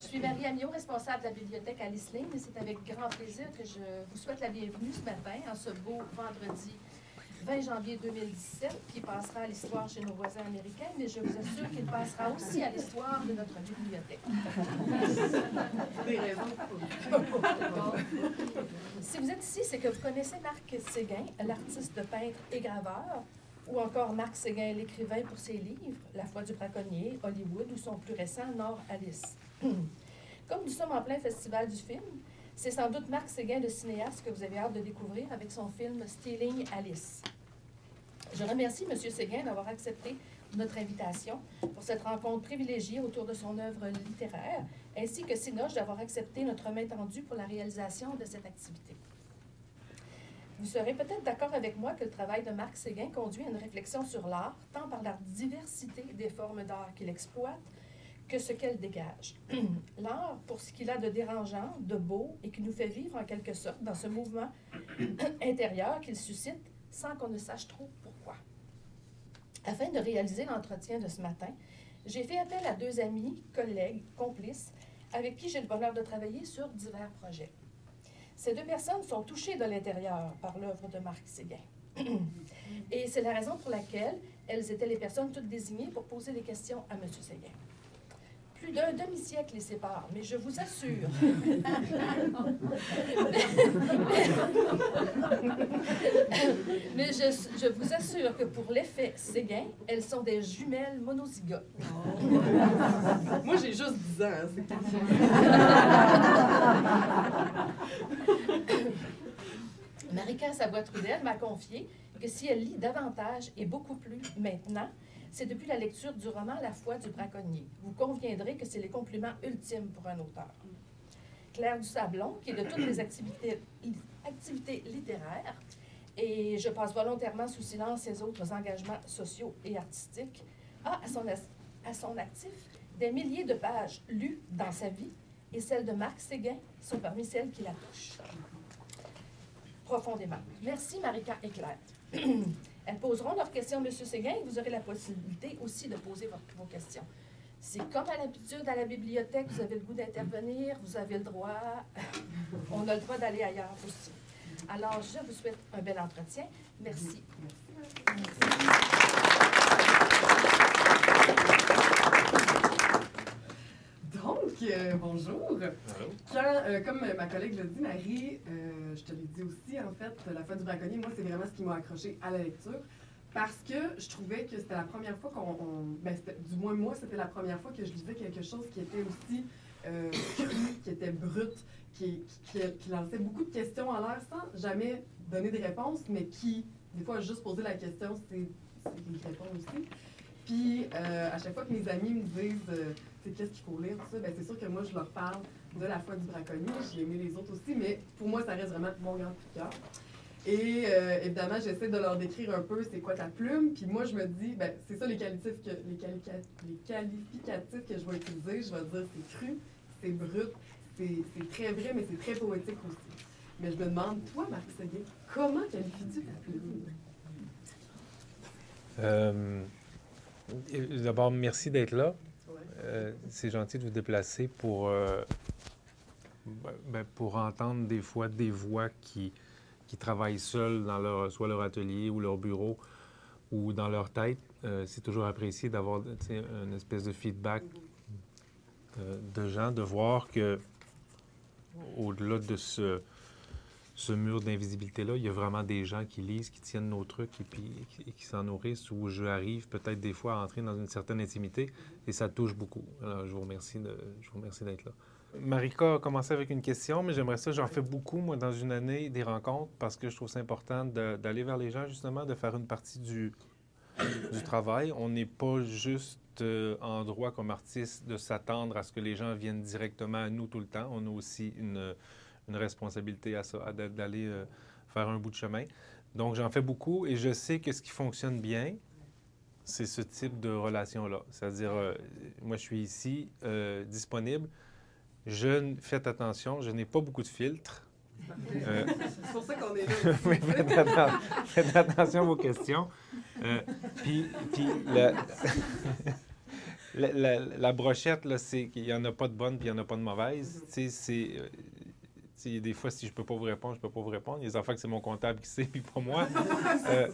Je suis Marie Amiot, responsable de la bibliothèque Lane, et c'est avec grand plaisir que je vous souhaite la bienvenue ce matin, en ce beau vendredi 20 janvier 2017, qui passera à l'histoire chez nos voisins américains, mais je vous assure qu'il passera aussi à l'histoire de notre bibliothèque. si vous êtes ici, c'est que vous connaissez Marc Séguin, l'artiste peintre et graveur, ou encore Marc Séguin, l'écrivain pour ses livres, La foi du braconnier, Hollywood, ou son plus récent, Nord Alice. Comme nous sommes en plein festival du film, c'est sans doute Marc Séguin, le cinéaste, que vous avez hâte de découvrir avec son film Stealing Alice. Je remercie M. Séguin d'avoir accepté notre invitation pour cette rencontre privilégiée autour de son œuvre littéraire, ainsi que Sinoche d'avoir accepté notre main tendue pour la réalisation de cette activité. Vous serez peut-être d'accord avec moi que le travail de Marc Séguin conduit à une réflexion sur l'art, tant par la diversité des formes d'art qu'il exploite que ce qu'elle dégage. L'art, pour ce qu'il a de dérangeant, de beau et qui nous fait vivre en quelque sorte dans ce mouvement intérieur qu'il suscite sans qu'on ne sache trop pourquoi. Afin de réaliser l'entretien de ce matin, j'ai fait appel à deux amis, collègues, complices, avec qui j'ai le bonheur de travailler sur divers projets. Ces deux personnes sont touchées de l'intérieur par l'œuvre de Marc Séguin. Et c'est la raison pour laquelle elles étaient les personnes toutes désignées pour poser des questions à M. Séguin plus d'un demi-siècle les sépare, mais je vous assure. mais je, je, vous assure que pour l'effet Séguin, elles sont des jumelles monozygotes. Moi, j'ai juste 10 ans. Marika Savoie-Trudel m'a confié que si elle lit davantage et beaucoup plus maintenant, c'est depuis la lecture du roman La foi du braconnier. Vous conviendrez que c'est les compliments ultimes pour un auteur. Claire du Sablon, qui est de toutes les activités, littéraires, et je passe volontairement sous silence ses autres engagements sociaux et artistiques, a à son, à son actif des milliers de pages lues dans sa vie, et celles de Marc Séguin sont parmi celles qui la touchent profondément. Merci, Marika et Claire. Elles poseront leurs questions à M. Séguin et vous aurez la possibilité aussi de poser vos questions. C'est comme à l'habitude à la bibliothèque, vous avez le goût d'intervenir, vous avez le droit, on a le droit d'aller ailleurs aussi. Alors, je vous souhaite un bel entretien. Merci. Euh, bonjour. Euh, comme ma collègue l'a dit, Marie, euh, je te l'ai dit aussi, en fait, La foi du braconnier, moi, c'est vraiment ce qui m'a accroché à la lecture. Parce que je trouvais que c'était la première fois qu'on. Ben, du moins, moi, c'était la première fois que je lisais quelque chose qui était aussi cru, qui était brut, qui, qui, lançait beaucoup de questions en l'air sans jamais donner des réponses, mais qui, des fois, juste poser la question, c'est des réponses aussi. Puis, à chaque fois que mes amis me disent qu'est-ce qu'il faut lire, tout ça, ben, c'est sûr que moi, je leur parle de la foi du braconnier. J'ai aimé les autres aussi, mais pour moi, ça reste vraiment mon grand coup cœur. Et euh, évidemment, j'essaie de leur décrire un peu c'est quoi ta plume. Puis moi, je me dis, ben, c'est ça les qualificatifs, que, les, qualificatifs que je vais utiliser. Je vais dire c'est cru, c'est brut, c'est très vrai, mais c'est très poétique aussi. Mais je me demande, toi, Marc Seguin, comment qualifies-tu ta plume? Euh, d'abord, merci d'être là. Euh, c'est gentil de vous déplacer pour, euh, ben, ben, pour entendre des fois des voix qui, qui travaillent seules dans leur, soit leur atelier ou leur bureau ou dans leur tête. Euh, c'est toujours apprécié d'avoir une espèce de feedback de gens, de voir que au-delà de ce, ce mur d'invisibilité-là, il y a vraiment des gens qui lisent, qui tiennent nos trucs et puis qui, s'en nourrissent, où je arrive peut-être des fois à entrer dans une certaine intimité et ça touche beaucoup. Alors, je vous remercie de, je vous remercie d'être là. Marika a commencé avec une question, mais j'aimerais ça, j'en fais beaucoup, moi, dans une année, des rencontres, parce que je trouve ça important d'aller vers les gens, justement, de faire une partie du, travail. On n'est pas juste euh, en droit comme artiste de s'attendre à ce que les gens viennent directement à nous tout le temps. On a aussi une une responsabilité à ça, d'aller euh, faire un bout de chemin. Donc, j'en fais beaucoup et je sais que ce qui fonctionne bien, c'est ce type de relation-là. C'est-à-dire, euh, moi, je suis ici, euh, disponible. Je, faites attention, je n'ai pas beaucoup de filtres. c'est pour ça qu'on est là. faites, attention à vos questions. puis, puis la, brochette, là, c'est qu'il n'y en a pas de bonne puis il n'y en a pas de mauvaise. Tu sais, c'est. Euh, des fois, si je ne peux pas vous répondre, je ne peux pas vous répondre. Il y a des affaires que c'est mon comptable qui sait, puis pas moi. Euh,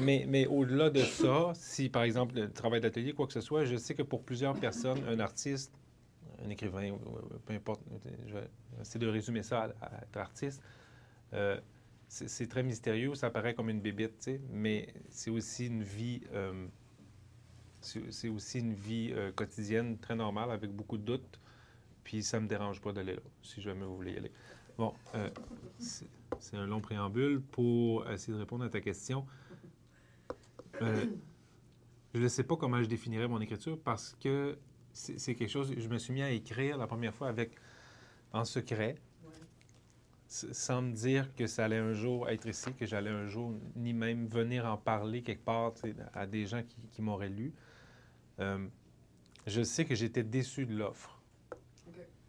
mais mais au-delà de ça, si, par exemple, le travail d'atelier, quoi que ce soit, je sais que pour plusieurs personnes, un artiste, un écrivain, peu importe, je vais essayer de résumer ça à, être artiste, euh, c'est très mystérieux, ça paraît comme une bébite, mais c'est aussi une vie c'est aussi une vie euh, quotidienne très normale avec beaucoup de doutes. Puis ça ne me dérange pas d'aller là, si jamais vous voulez y aller. Bon, euh, c'est un long préambule pour essayer de répondre à ta question. Euh, je ne sais pas comment je définirais mon écriture parce que c'est quelque chose. Je me suis mis à écrire la première fois avec en secret, sans me dire que ça allait un jour être ici, que j'allais un jour ni même venir en parler quelque part à des gens qui m'auraient lu. Euh, je sais que j'étais déçu de l'offre.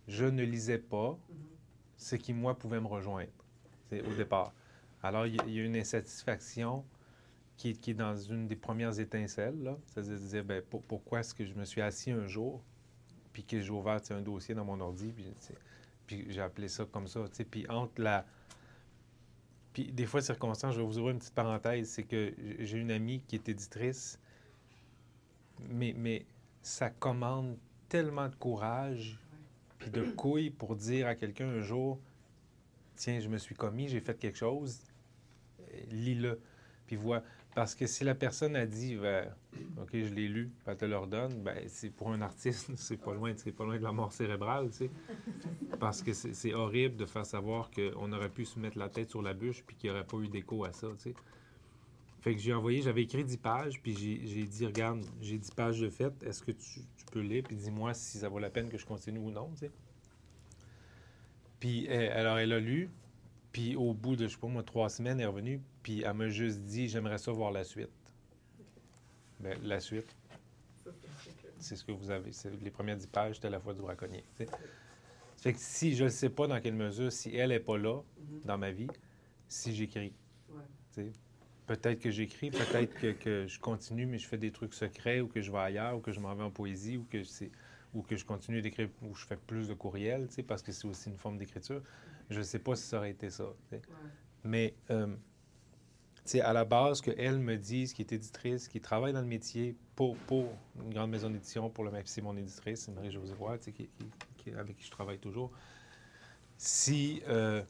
Je ne lisais pas ce qui, moi, pouvait me rejoindre au départ. Alors, il y, a une insatisfaction qui, est dans une des premières étincelles. C'est-à-dire, dire, ben, pourquoi est-ce que je me suis assis un jour, puis que j'ai ouvert un dossier dans mon ordi, puis, puis j'ai appelé ça comme ça. Puis entre la... Puis des fois, circonstances, je vais vous ouvrir une petite parenthèse, c'est que j'ai une amie qui est éditrice, mais, mais ça commande tellement de courage puis de couilles pour dire à quelqu'un un jour Tiens, je me suis commis, j'ai fait quelque chose, lis-le. Puis vois. Parce que si la personne a dit ben, OK, je l'ai lu, puis elle te le redonne, ben, c'est pour un artiste, c'est pas loin, c'est pas loin de la mort cérébrale, tu sais. Parce que c'est horrible de faire savoir qu'on aurait pu se mettre la tête sur la bûche puis qu'il n'y aurait pas eu d'écho à ça. Fait que j'ai envoyé, j'avais écrit 10 pages, puis j'ai dit, regarde, j'ai 10 pages de fait, est-ce que tu, peux lire, puis dis-moi si ça vaut la peine que je continue ou non, tu sais. Puis, elle, alors, elle a lu, puis au bout de, je sais pas moi, trois semaines, elle est revenue, puis elle m'a juste dit, j'aimerais ça voir la suite. Bien, la suite, c'est ce que vous avez. Les premières 10 pages, c'était la foi du braconnier. Fait que si je ne sais pas dans quelle mesure, si elle n'est pas là mm-hmm. dans ma vie, si j'écris. Ouais. Peut-être que j'écris, peut-être que, je continue, mais je fais des trucs secrets, ou que je vais ailleurs, ou que je m'en vais en poésie, ou que, c'est, ou que je continue d'écrire, ou je fais plus de courriels, parce que c'est aussi une forme d'écriture. Je ne sais pas si ça aurait été ça. Mais euh, à la base, qu'elle me dise, qui est éditrice, qui travaille dans le métier pour, pour une grande maison d'édition, pour le même c'est mon éditrice, c'est Marie-Josée Roy, qui, qui, avec qui je travaille toujours. Si... Euh,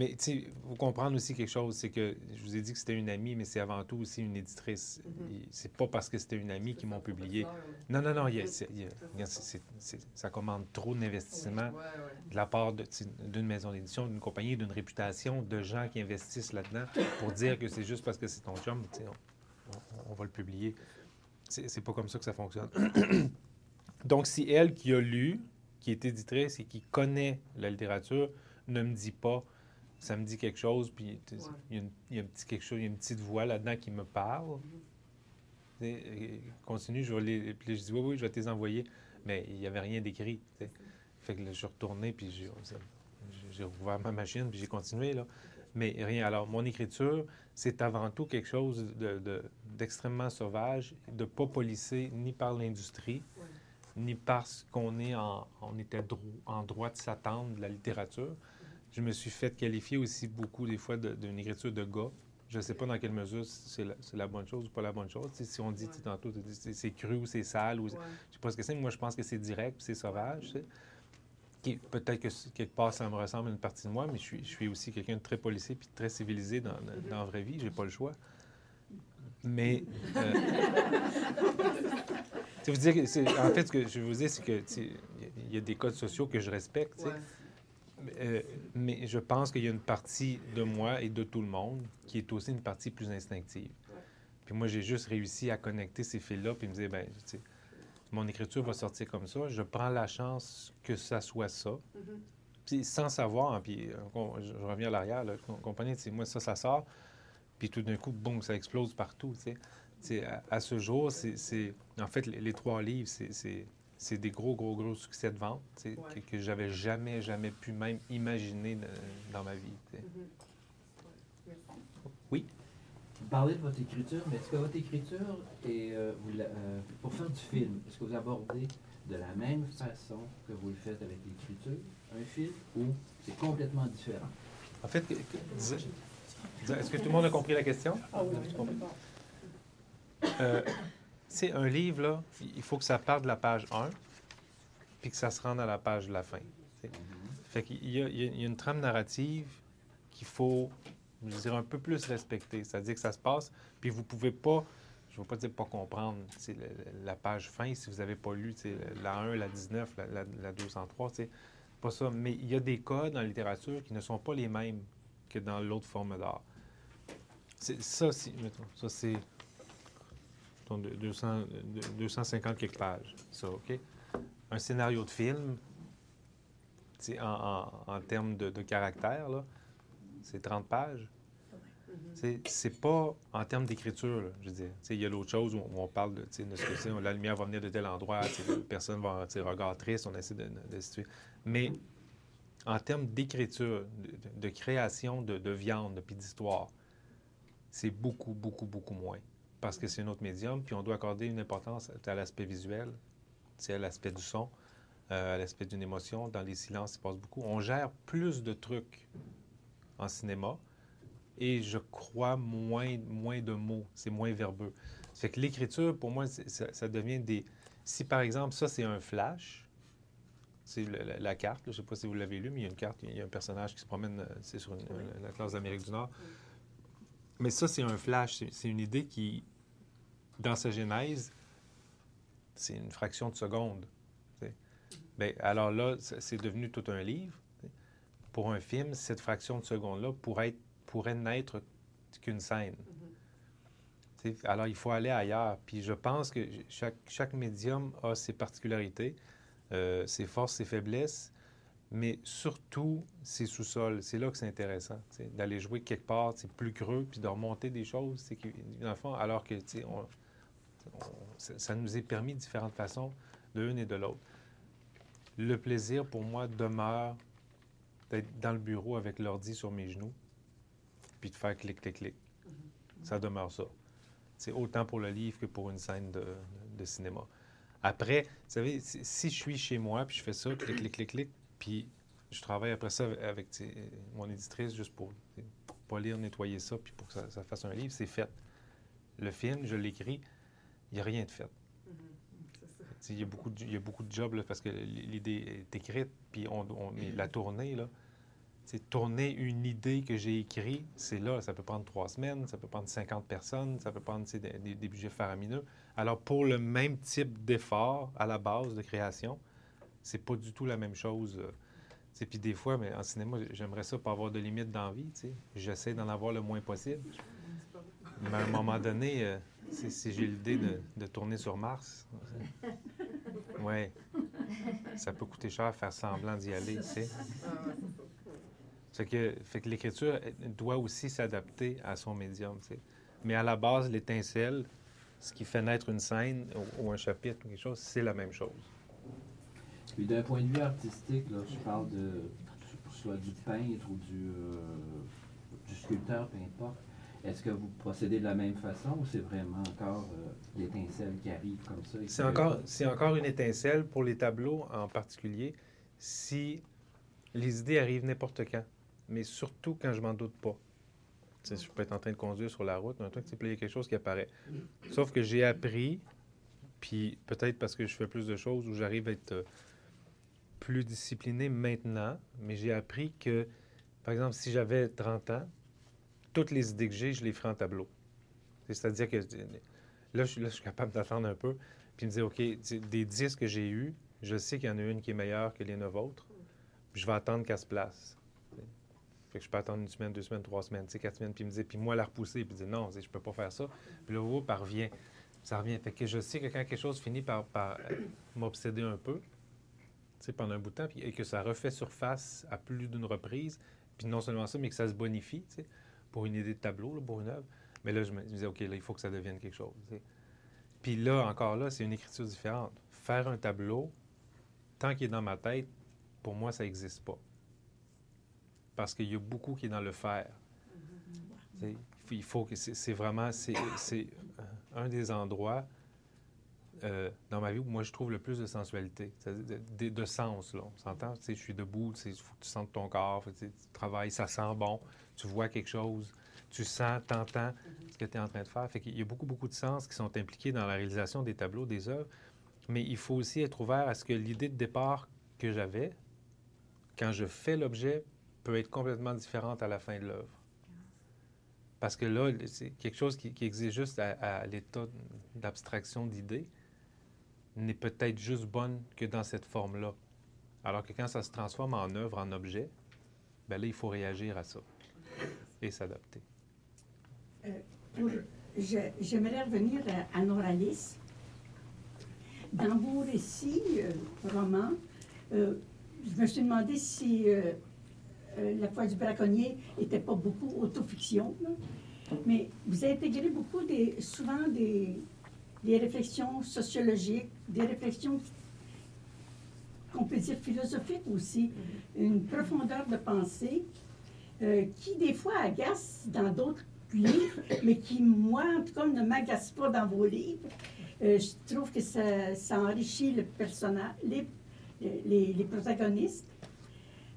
mais tu vous comprendre aussi quelque chose, c'est que je vous ai dit que c'était une amie, mais c'est avant tout aussi une éditrice. Mm-hmm. C'est pas parce que c'était une amie qu'ils m'ont publié. Non, non, non, ça commande trop d'investissement de la part d'une maison d'édition, d'une compagnie, d'une réputation, de gens qui investissent là-dedans pour dire que c'est juste parce que c'est ton chum, on, on, va le publier. C'est pas comme ça que ça fonctionne. Donc, si elle qui a lu, qui est éditrice et qui connaît la littérature, ne me dit pas ça me dit quelque chose, puis il, y a un petit quelque chose, il y a une petite voix là-dedans qui me parle. Mm-hmm. Continue, je vais les. Puis je dis oui, oui, je vais te les envoyer. Mais il n'y avait rien d'écrit. Fait que je suis retourné, puis j'ai rouvert ma machine, puis j'ai continué. Là. Mais rien. Alors, mon écriture, c'est avant tout quelque chose d'extrêmement de, sauvage, de pas policé ni par l'industrie, ni parce qu'on est en, on était en droit de s'attendre de la littérature. Je me suis fait qualifier aussi beaucoup des fois d'une écriture de gars. Je ne sais pas dans quelle mesure c'est la, bonne chose ou pas la bonne chose. si on dit tantôt, c'est cru ou c'est sale, ou, je ne sais pas ce que c'est, mais moi je pense que c'est direct, c'est sauvage. Peut-être que quelque part ça me ressemble à une partie de moi, mais je suis, je suis aussi quelqu'un de très policé puis très civilisé dans, dans, la vraie vie. J'ai pas le choix. Mais. Euh, vous dire en fait, ce que je veux vous dire, c'est qu'il y a des codes sociaux que je respecte. Euh, mais je pense qu'il y a une partie de moi et de tout le monde qui est aussi une partie plus instinctive. Puis moi, j'ai juste réussi à connecter ces fils-là, puis me dire, ben, mon écriture va sortir comme ça. Je prends la chance que ça soit ça. Mm-hmm. Puis sans savoir, puis euh, je reviens à l'arrière, vous comprenez, moi, ça, ça sort, puis tout d'un coup, boum, ça explose partout, tu sais. À, à, ce jour, c'est... En fait, les trois livres, c'est c'est des gros, gros, gros succès de vente que, que j'avais jamais, jamais pu même imaginer dans ma vie. Mm-hmm. Oui? parlez de votre écriture, mais est-ce que votre écriture, est, euh, euh, pour faire du film, est-ce que vous abordez de la même façon que vous le faites avec l'écriture, un film, ou c'est complètement différent? En fait, est-ce que tout le monde a compris la question? Ah oui, euh, c'est un livre, là, il faut que ça parte de la page 1, puis que ça se rende à la page de la fin. Fait qu'il y, y, a une trame narrative qu'il faut, je dirais, un peu plus respecter. C'est-à-dire que ça se passe, puis vous pouvez pas, je ne veux pas dire pas comprendre la, page fin si vous n'avez pas lu la 1, la 19, la, la, 203, c'est pas ça. Mais il y a des codes en littérature qui ne sont pas les mêmes que dans l'autre forme d'art. Ça, ça c'est 200, 250 quelques pages, ça, OK? Un scénario de film, en, en, termes de, caractère, là, c'est 30 pages. C'est pas en termes d'écriture, je veux dire. Il y a l'autre chose où on parle de, de ce que c'est, la lumière va venir de tel endroit, personne va, regard triste, on essaie de, de, situer. Mais en termes d'écriture, de, création de, viande, puis d'histoire, c'est beaucoup, beaucoup, beaucoup moins. Parce que c'est un autre médium, puis on doit accorder une importance à l'aspect visuel, à l'aspect du son, euh, à l'aspect d'une émotion. Dans les silences, il se passe beaucoup. On gère plus de trucs en cinéma et je crois moins, moins de mots. C'est moins verbeux. Ça fait que l'écriture, pour moi, ça, devient des... Si, par exemple, ça, c'est un flash, c'est la, carte, je ne sais pas si vous l'avez lu, mais il y a une carte, il y a un personnage qui se promène, euh, c'est sur la classe d'Amérique du Nord. Mais ça, c'est un flash, c'est une idée qui, dans sa genèse, c'est une fraction de seconde. Bien, alors là, c'est devenu tout un livre. Pour un film, cette fraction de seconde-là pourrait, pourrait n'être qu'une scène. Mm-hmm. Alors, il faut aller ailleurs. Puis je pense que chaque, chaque médium a ses particularités, euh, ses forces, ses faiblesses, mais surtout ses sous-sols. C'est là que c'est intéressant, d'aller jouer quelque part, c'est plus creux, puis de remonter des choses. C'est dans le fond, alors que on, ça nous est permis de différentes façons, de l'une et de l'autre le plaisir pour moi demeure d'être dans le bureau avec l'ordi sur mes genoux, puis de faire clic, clic, clic. Mm-hmm. Ça demeure ça. C'est autant pour le livre que pour une scène de, cinéma. Après, vous savez, si je suis chez moi, puis je fais ça, clic, clic, clic, clic, puis je travaille après ça avec mon éditrice juste pour, pas lire, nettoyer ça, puis pour que ça, ça fasse un livre, c'est fait. Le film, je l'écris, il n'y a rien de fait. Il y, a beaucoup de, il y a beaucoup de jobs parce que l'idée est écrite, puis on, la tournée, là, tourner une idée que j'ai écrite, c'est là, ça peut prendre trois semaines, ça peut prendre 50 personnes, ça peut prendre des, des, budgets faramineux. Alors, pour le même type d'effort à la base de création, c'est pas du tout la même chose. Euh. Puis des fois, mais en cinéma, j'aimerais ça pas avoir de limite d'envie. J'essaie d'en avoir le moins possible. Mais à un moment donné, euh, si j'ai l'idée de, tourner sur Mars, oui. Ça peut coûter cher faire semblant d'y aller, tu sais. Fait que, l'écriture doit aussi s'adapter à son médium. Mais à la base, l'étincelle, ce qui fait naître une scène ou, un chapitre ou quelque chose, c'est la même chose. Puis d'un point de vue artistique, là, je parle de soit du peintre ou du, euh, du sculpteur, peu importe. Est-ce que vous procédez de la même façon ou c'est vraiment encore euh, l'étincelle qui arrive comme ça? C'est encore, c'est encore une étincelle pour les tableaux en particulier, si les idées arrivent n'importe quand, mais surtout quand je m'en doute pas. je peux être en train de conduire sur la route, un truc, il y a quelque chose qui apparaît. Sauf que j'ai appris, puis peut-être parce que je fais plus de choses ou j'arrive à être euh, plus discipliné maintenant, mais j'ai appris que, par exemple, si j'avais 30 ans, toutes les idées que j'ai, je les ferai en tableau. C'est-à-dire que là je, suis capable d'attendre un peu, puis me dire, OK, des dix que j'ai eus, je sais qu'il y en a une qui est meilleure que les neuf autres, puis je vais attendre qu'elle se place. Fait que je peux attendre une semaine, deux semaines, trois semaines, quatre semaines, puis me dire, puis moi la repousser, puis dire non, je peux pas faire ça. Puis là, ça revient. Ça revient. Fait que je sais que quand quelque chose finit par, par m'obséder un peu, pendant un bout de temps, puis, et que ça refait surface à plus d'une reprise, puis non seulement ça, mais que ça se bonifie, pour une idée de tableau, pour une œuvre. Mais là, je me disais, OK, là, il faut que ça devienne quelque chose. Puis là, encore là, c'est une écriture différente. Faire un tableau, tant qu'il est dans ma tête, pour moi, ça n'existe pas. Parce qu'il y a beaucoup qui est dans le faire. Il il faut que c'est vraiment, c'est un des endroits euh, dans ma vie où moi je trouve le plus de sensualité, de, de, sens. Là. On s'entend? Tu je suis debout, il faut que tu sentes ton corps, tu, travailles, ça sent bon, tu vois quelque chose, tu sens, t'entends ce que tu es en train de faire. Fait qu'il y a beaucoup, beaucoup de sens qui sont impliqués dans la réalisation des tableaux, des œuvres. Mais il faut aussi être ouvert à ce que l'idée de départ que j'avais, quand je fais l'objet, peut être complètement différente à la fin de l'œuvre. Parce que là, c'est quelque chose qui, existe juste à, l'état d'abstraction d'idées, n'est peut-être juste bonne que dans cette forme-là. Alors que quand ça se transforme en œuvre, en objet, bien là, il faut réagir à ça et s'adapter. Euh, j'aimerais revenir à, Noralis. Dans vos récits, euh, romans, euh, je me suis demandé si La foi du braconnier n'était pas beaucoup autofiction, mais vous intégré beaucoup, souvent des réflexions sociologiques, des réflexions qu'on peut dire philosophiques aussi, mm-hmm. une profondeur de pensée euh, qui des fois agace dans d'autres livres, mais qui, moi, en tout cas, ne m'agace pas dans vos livres. Euh, je trouve que ça, ça enrichit le personnage, les, les, les protagonistes.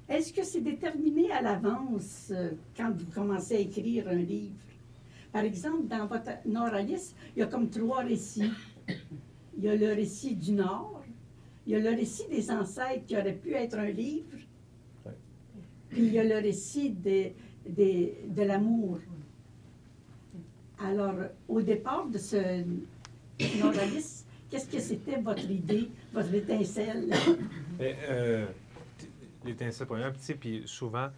Est-ce que c'est déterminé à l'avance euh, quand vous commencez à écrire un livre? Par exemple, dans votre Noralis, il y a comme trois récits. Il y a le récit du Nord, il y a le récit des ancêtres qui aurait pu être un livre, puis il y a le récit de, de l'amour. Alors, au départ de ce Noralis, qu'est-ce que c'était votre idée, votre étincelle? euh, L'étincelle, petit, puis souvent,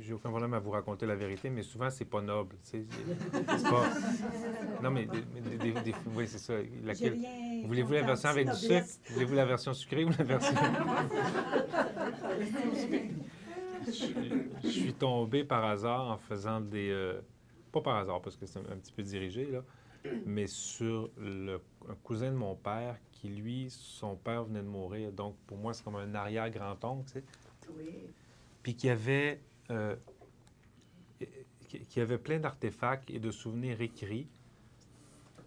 j'ai aucun problème à vous raconter la vérité, mais souvent, c'est pas noble. C'est pas. Non, mais, oui, c'est ça. Voulez-vous la version avec du sucre? Voulez-vous la version sucrée ou la version? je, suis tombé par hasard en faisant des. Euh, pas par hasard, parce que c'est un, petit peu dirigé, là, mais sur le, un cousin de mon père qui, lui, son père venait de mourir. Donc, pour moi, c'est comme un arrière-grand-oncle, tu sais. Oui. Puis qui avait euh, qui avait plein d'artefacts et de souvenirs écrits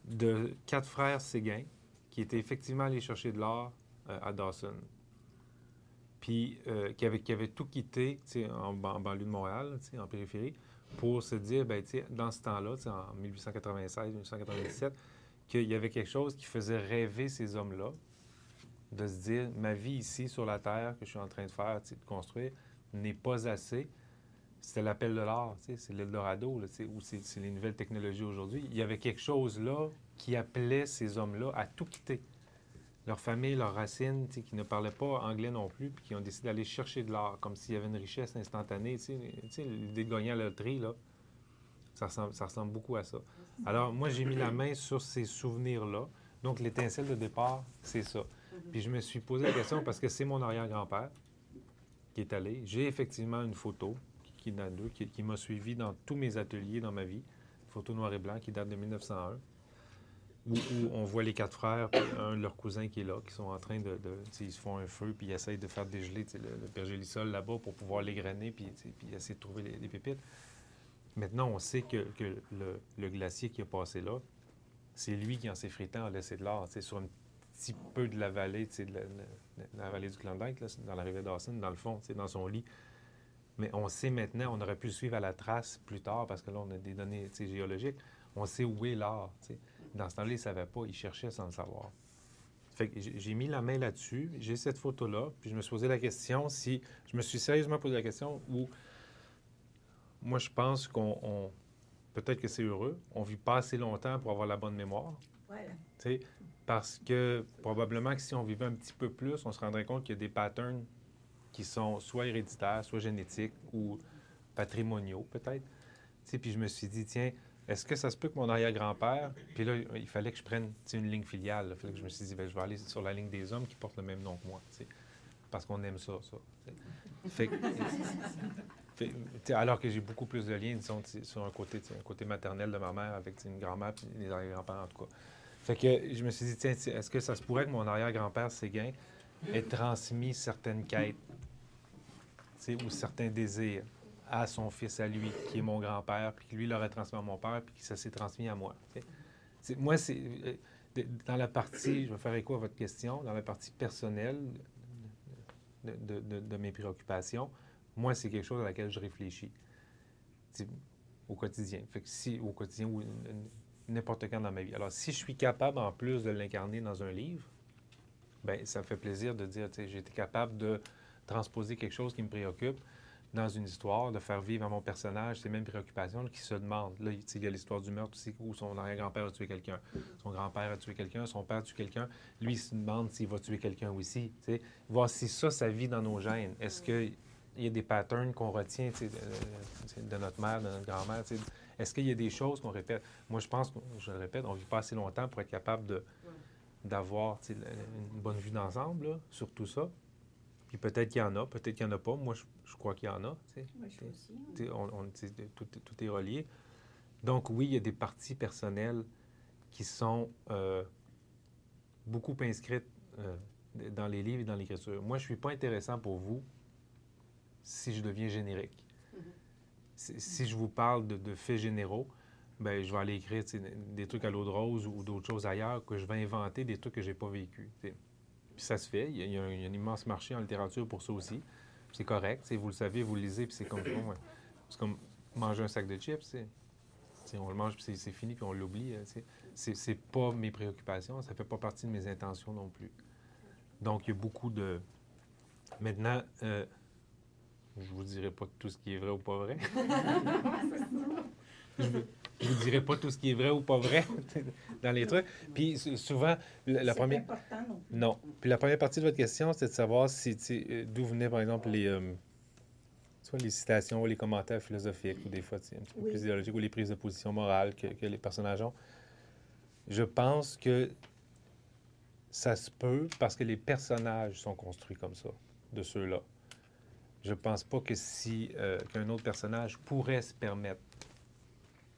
de quatre frères Séguin qui étaient effectivement allés chercher de l'or euh, à Dawson. Puis euh, qui, avaient, qui tout quitté en, en, banlieue de Montréal, en périphérie, pour se dire, ben, dans ce temps-là, en 1896-1897, qu'il y avait quelque chose qui faisait rêver ces hommes-là, de se dire, ma vie ici sur la Terre que je suis en train de faire, de construire, n'est pas assez c'était l'appel de l'art, c'est l'Eldorado, ou c'est les nouvelles technologies aujourd'hui. Il y avait quelque chose là qui appelait ces hommes-là à tout quitter. Leur famille, leurs racines, qui ne parlaient pas anglais non plus, puis qui ont décidé d'aller chercher de l'art, comme s'il y avait une richesse instantanée. L'idée de gagner à la loterie, là, ça ressemble, ça ressemble beaucoup à ça. Alors, moi, j'ai mis la main sur ces souvenirs-là. Donc, l'étincelle de départ, c'est ça. Puis je me suis posé la question parce que c'est mon arrière-grand-père qui est allé. J'ai effectivement une photo qui, m'a suivi dans tous mes ateliers dans ma vie, photo noir et blanc qui date de 1901, où, on voit les quatre frères, puis un de leurs cousins qui est là, qui sont en train de. ils se font un feu, puis ils essayent de faire dégeler le, le pergélisol là-bas pour pouvoir l'égrainer, puis, puis essayer de trouver les, pépites. Maintenant, on sait que, le, glacier qui a passé là, c'est lui qui, en s'effritant, a laissé de l'or, sur un petit peu de la vallée, de la, vallée du Klondike, dans la rivière Dawson, dans le fond, dans son lit. Mais on sait maintenant, on aurait pu le suivre à la trace plus tard parce que là, on a des données géologiques. On sait où est l'art. Dans ce temps-là, ils ne savaient pas, ils cherchaient sans le savoir. Fait que j'ai mis la main là-dessus, j'ai cette photo-là, puis je me suis posé la question si. Je me suis sérieusement posé la question où. Moi, je pense qu'on. Peut-être que c'est heureux. On vit pas assez longtemps pour avoir la bonne mémoire. Voilà. Parce que probablement que si on vivait un petit peu plus, on se rendrait compte qu'il y a des patterns qui sont soit héréditaires, soit génétiques ou patrimoniaux, peut-être. Puis je me suis dit, tiens, est-ce que ça se peut que mon arrière-grand-père, puis là, il fallait que je prenne une ligne filiale. Il fallait que je me suis dit, ben, je vais aller sur la ligne des hommes qui portent le même nom que moi, parce qu'on aime ça, ça. Alors que j'ai beaucoup plus de liens, disons, sur un côté, maternel de ma mère avec une grand-mère et les arrière-grands-parents, en tout cas. Fait que je me suis dit, tiens, est-ce que ça se pourrait que mon arrière-grand-père Séguin ait transmis certaines quêtes ou certains désirs à son fils à lui, qui est mon grand-père, puis que lui l'aurait transmis à mon père, puis que ça s'est transmis à moi. Moi, c'est euh, dans la partie, je vais faire écho à votre question, dans la partie personnelle de, mes préoccupations, moi, c'est quelque chose à laquelle je réfléchis au quotidien. Au quotidien ou n'importe quand dans ma vie. Alors, si je suis capable, en plus, de l'incarner dans un livre, bien, ça me fait plaisir de dire, j'ai été capable de transposer quelque chose qui me préoccupe dans une histoire, de faire vivre à mon personnage ces mêmes préoccupations qui se demandent. Là, il y a l'histoire du meurtre aussi, où son arrière-grand-père a tué quelqu'un, son grand-père a tué quelqu'un, son père a tué quelqu'un. Lui, il se demande s'il va tuer quelqu'un aussi. Voir si ça, ça vit dans nos gènes. Est-ce qu'il y a des patterns qu'on retient de, de, notre mère, de notre grand-mère? Est-ce qu'il y a des choses qu'on répète? Moi, je pense, je le répète, on ne vit pas assez longtemps pour être capable de, d'avoir une bonne vue d'ensemble sur tout ça. Puis peut-être qu'il y en a, peut-être qu'il n'y en a pas. Moi, je, crois qu'il y en a. Moi, je aussi. tout, tout, est relié. Donc, oui, il y a des parties personnelles qui sont euh, beaucoup inscrites euh, dans les livres et dans l'écriture. Moi, je ne suis pas intéressant pour vous si je deviens générique. Mm-hmm. Si je vous parle de, faits généraux, ben je vais aller écrire des trucs à l'eau de rose ou d'autres choses ailleurs, que je vais inventer des trucs que je n'ai pas vécu. Puis ça se fait. Il y, a, un, immense marché en littérature pour ça aussi. C'est correct. Vous le savez, vous le lisez, puis c'est comme, c'est comme manger un sac de chips. on le mange, puis c'est fini, puis on l'oublie. Euh, c'est pas mes préoccupations. Ça fait pas partie de mes intentions non plus. Donc, il y a beaucoup de... Maintenant, euh, je vous dirai pas tout ce qui est vrai ou pas vrai. je vous dirai pas tout ce qui est vrai ou pas vrai dans les trucs. Puis souvent, la, première. Important, non. Puis la première partie de votre question, c'est de savoir si euh, d'où venaient, par exemple, les. Euh, soit les citations ou les commentaires philosophiques, ou des fois un petit peu plus idéologiques, ou les prises de position morales que, que, les personnages ont. Je pense que ça se peut parce que les personnages sont construits comme ça, de ceux-là. Je pense pas que si euh, qu'un autre personnage pourrait se permettre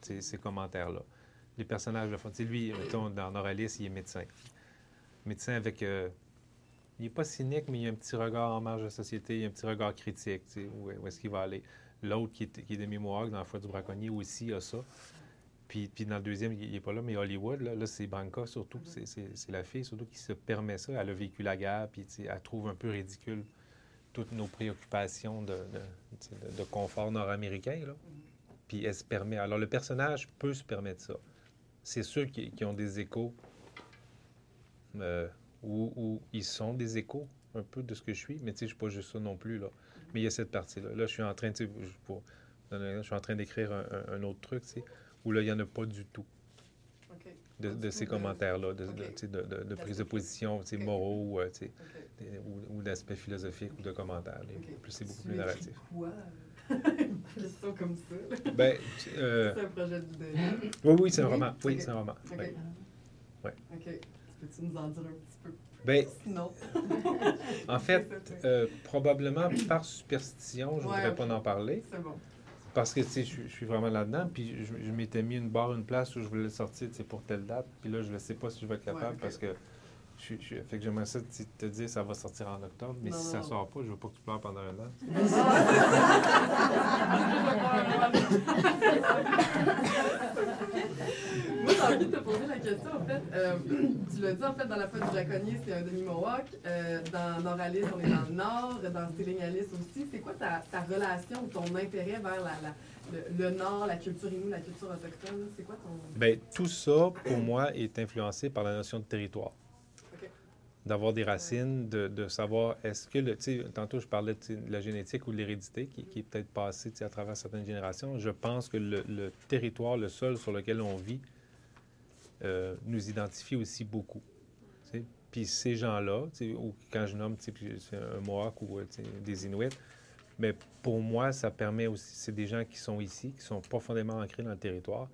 ces, commentaires-là. Les personnages le font. lui, mettons, dans Noralis, il est médecin. Médecin avec. Euh, il n'est pas cynique, mais il a un petit regard en marge de la société, il a un petit regard critique. Où, où est-ce qu'il va aller? L'autre qui est, de mémoire, dans la foi du braconnier aussi, a ça. Puis, puis dans le deuxième, il n'est pas là, mais Hollywood, là, là c'est Branca surtout, c'est la fille surtout qui se permet ça. Elle a vécu la guerre, puis elle trouve un peu ridicule toutes nos préoccupations de, confort nord-américain. Puis elle se permet. Alors, le personnage peut se permettre ça. C'est ceux qui, ont des échos, euh, ou, ils sont des échos un peu de ce que je suis, mais tu sais, je suis pas juste ça non plus, là. Mais il y a cette partie-là. Là, je suis en train, tu sais, pour, je suis en train d'écrire un, autre truc, tu sais, où là, il n'y en a pas du tout. De, ces commentaires-là, de, de, prise de position okay. moraux euh, ou, ou d'aspect philosophique ou de commentaires. Plus, c'est beaucoup plus narratif. Quoi? Une question comme ça. Ben, euh... c'est un projet de Oui, oui, c'est un roman. Oui, c'est un roman. OK. Ouais. OK. Peux-tu nous en dire un petit peu ben, Non. en fait, euh, probablement par superstition, je ne voudrais pas en parler. C'est bon. Parce que, tu sais, je, suis vraiment là-dedans, puis je, m'étais mis une barre, une place où je voulais le sortir, tu sais, pour telle date. Puis là, je ne sais pas si je vais être capable parce que je, je, fait que j'aimerais ça te dire ça va sortir en octobre, mais si ça ne sort pas, je veux pas que tu pleures pendant un an. Moi, j'ai envie de te poser la question, en fait. Euh, tu l'as dit, en fait, dans la foi du Draconnier, c'est un demi-Mohawk. Euh, dans Noralis, on est dans le Nord. Dans Alice aussi. C'est quoi ta, ta, relation ou ton intérêt vers la, la, le, Nord, la culture inou, la culture autochtone? C'est quoi ton... Bien, tout ça, pour moi, est influencé par la notion de territoire d'avoir des racines, de, savoir est-ce que le. Tantôt, je parlais de la génétique ou de l'hérédité qui, est peut-être passée à travers certaines générations. Je pense que le, territoire, le sol sur lequel on vit, euh, nous identifie aussi beaucoup. Puis ces gens-là, ou quand je nomme un Mohawk ou des Inuits, mais pour moi, ça permet aussi, c'est des gens qui sont ici, qui sont profondément ancrés dans le territoire.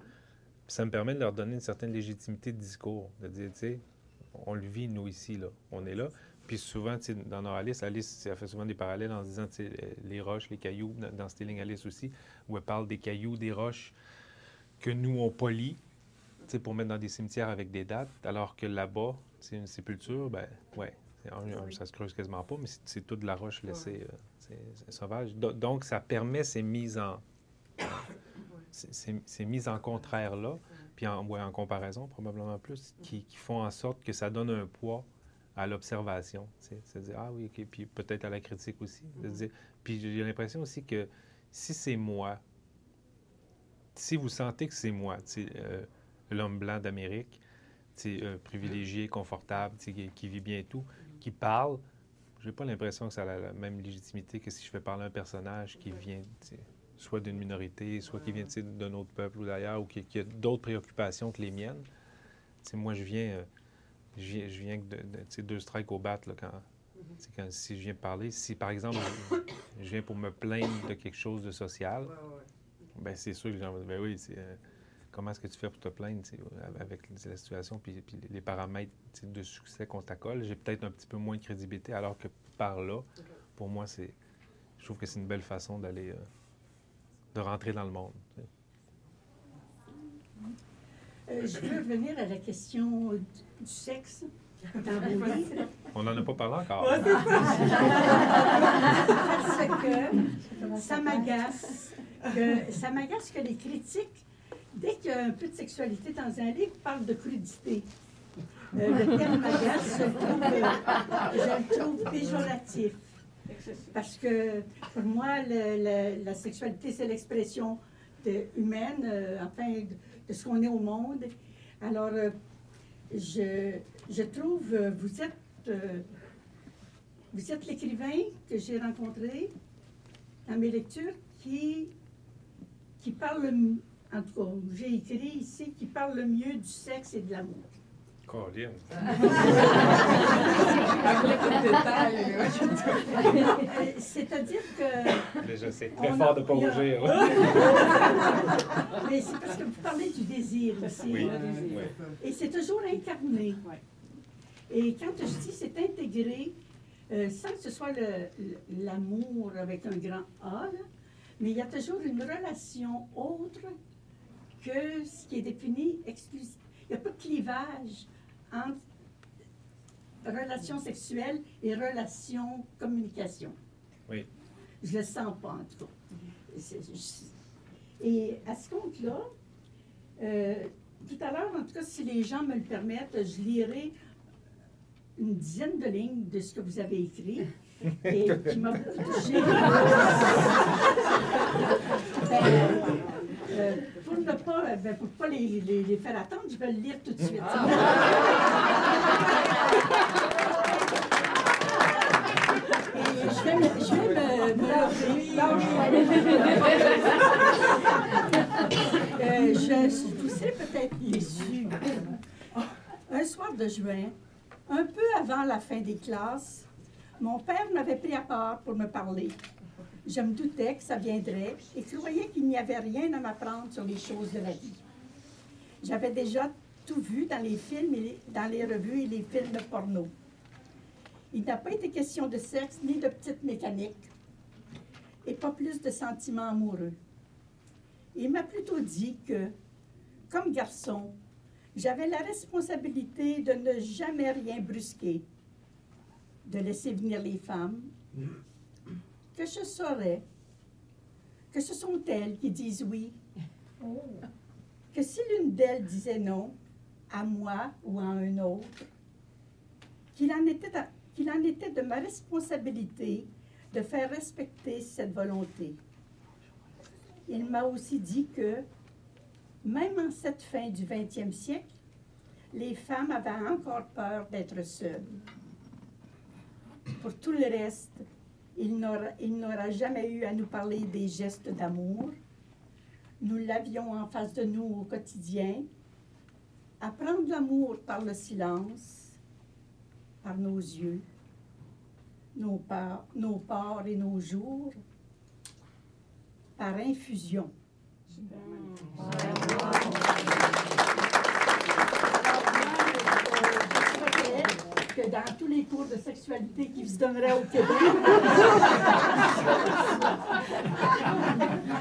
ça me permet de leur donner une certaine légitimité de discours, de dire, tu sais, on le vit, nous, ici, là. On est là. Puis souvent, dans nos Alice, Alice, elle fait souvent des parallèles en disant, les roches, les cailloux, dans Stealing Alice aussi, où elle parle des cailloux, des roches que nous, on polit, pour mettre dans des cimetières avec des dates, alors que là-bas, c'est une sépulture, ben ouais, ça se creuse quasiment pas, mais c'est toute de la roche laissée, C'est sauvage. Donc, ça permet ces mises en, ces, mises en contraire-là, puis en, en comparaison probablement plus, qui, font en sorte que ça donne un poids à l'observation. C'est dire, ah oui, OK, puis peut-être à la critique aussi. puis j'ai l'impression aussi que si c'est moi, si vous sentez que c'est moi, euh, l'homme blanc d'Amérique, euh, privilégié, confortable, qui, qui, vit bien et tout, qui parle, j'ai pas l'impression que ça a la, même légitimité que si je fais parler un personnage qui vient soit d'une minorité, soit qui vient d'un autre peuple ou d'ailleurs, ou qui, a d'autres préoccupations que les miennes. moi, je viens, euh, je viens, je viens de, deux strikes au bat là, quand, quand, si je viens parler. Si, par exemple, je, viens pour me plaindre de quelque chose de social, ben c'est sûr que les gens vont dire, ben oui, c'est... Euh, comment est-ce que tu fais pour te plaindre avec la situation puis, les paramètres de succès qu'on t'accole? J'ai peut-être un petit peu moins de crédibilité, alors que par là, pour moi, c'est, je trouve que c'est une belle façon d'aller, euh, de rentrer dans le monde. Euh, je veux revenir à la question du, sexe dans vos livres. On n'en a pas parlé encore. Parce que ça m'agace que, ça m'agace que les critiques dès qu'il y a un peu de sexualité dans un livre, parle de crudité. Euh, le terme agace, je le trouve, péjoratif. Parce que pour moi, la sexualité, c'est l'expression humaine, euh, enfin, de, ce qu'on est au monde. Alors, euh, je, je, trouve, vous êtes, êtes l'écrivain que j'ai rencontré dans mes lectures qui, qui parle en tout cas, j'ai écrit ici qui parle le mieux du sexe et de l'amour. Colin. C'est-à-dire que. Déjà, c'est très fort de ne pas rougir. Mais c'est parce que vous parlez du désir aussi. Oui. Et c'est toujours incarné. Et quand je dis c'est intégré, euh, sans que ce soit l'amour avec un grand A, mais il y a toujours une relation autre que ce qui est défini exclusif. Il n'y a pas de clivage entre relations sexuelles et relations communication. Oui. Je ne le sens pas, en tout cas. Et à ce compte-là, euh, tout à l'heure, en tout cas, si les gens me le permettent, je lirai une dizaine de lignes de ce que vous avez écrit et qui m'a touché. euh, pour ne pas, euh, ben, pour pas les, les, les, faire attendre, je vais le lire tout de suite. Ah. je vais me, je vais me, me euh, je, vous serez peut-être déçus. Un soir de juin, un peu avant la fin des classes, mon père m'avait pris à part pour me parler. Je me doutais que ça viendrait et croyais qu'il n'y avait rien à m'apprendre sur les choses de la vie. J'avais déjà tout vu dans les films, et dans les revues et les films porno. Il n'a pas été question de sexe ni de petites mécaniques et pas plus de sentiments amoureux. Il m'a plutôt dit que, comme garçon, j'avais la responsabilité de ne jamais rien brusquer, de laisser venir les femmes, que je saurais que ce sont elles qui disent oui. Que si l'une d'elles disait non, à moi ou à un autre, qu'il en, qu'il en était de ma responsabilité de faire respecter cette volonté. Il m'a aussi dit que, même en cette fin du 20e siècle, les femmes avaient encore peur d'être seules. Pour tout le reste, il n'aura jamais eu à nous parler des gestes d'amour. Nous l'avions en face de nous au quotidien. Apprendre l'amour par le silence, par nos yeux, nos, pas, nos pores et nos jours, par infusion que dans tous les cours de sexualité qui se donneraient au Québec.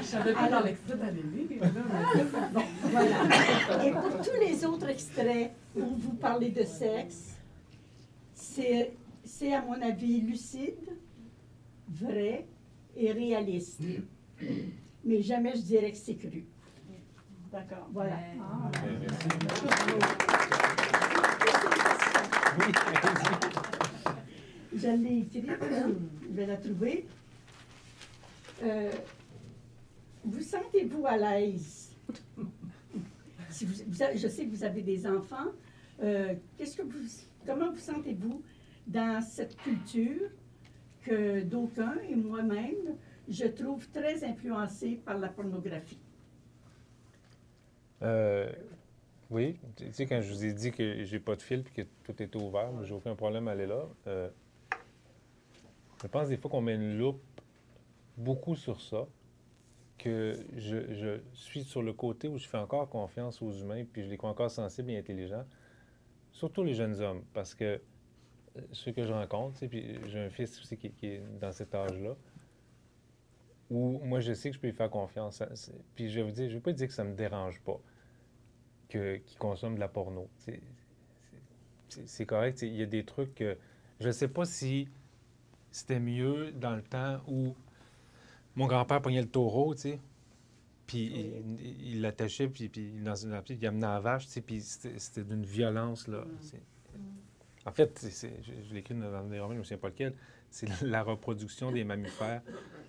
Je savais pas dans l'extrait d'aller Bon, voilà. Et pour tous les autres extraits où vous parlez de sexe, c'est, à mon avis lucide, vrai et réaliste. Mais jamais je dirais que c'est cru. D'accord, voilà. Ah. Je l'ai écrite, je vais la trouver. Euh, vous sentez-vous à l'aise? je sais que vous avez des enfants. Euh, qu'est-ce que vous, comment vous sentez-vous dans cette culture que d'aucuns et moi-même, je trouve très influencée par la pornographie? Euh, oui. Tu sais, quand je vous ai dit que j'ai pas de fil et que tout est ouvert, j'ai aucun problème à aller là. Euh, je pense des fois qu'on met une loupe beaucoup sur ça, que je, je, suis sur le côté où je fais encore confiance aux humains, puis je les crois encore sensibles et intelligents, surtout les jeunes hommes, parce que euh, ceux que je rencontre, puis j'ai un fils aussi qui, est dans cet âge-là, où moi je sais que je peux lui faire confiance. Puis je vais vous dire, je ne veux pas dire que ça ne me dérange pas qu'ils consomment de la porno. C'est correct. Il y a des trucs que je ne sais pas si c'était mieux dans le temps où mon grand-père pognait le taureau, tu sais. Puis il l'attachait, puis, puis dans une il amenait la vache, tu sais, puis c'était d'une violence, là. Mm. En fait, je, je l'ai écrit dans des romans, je ne me souviens pas lequel, c'est la reproduction des mammifères,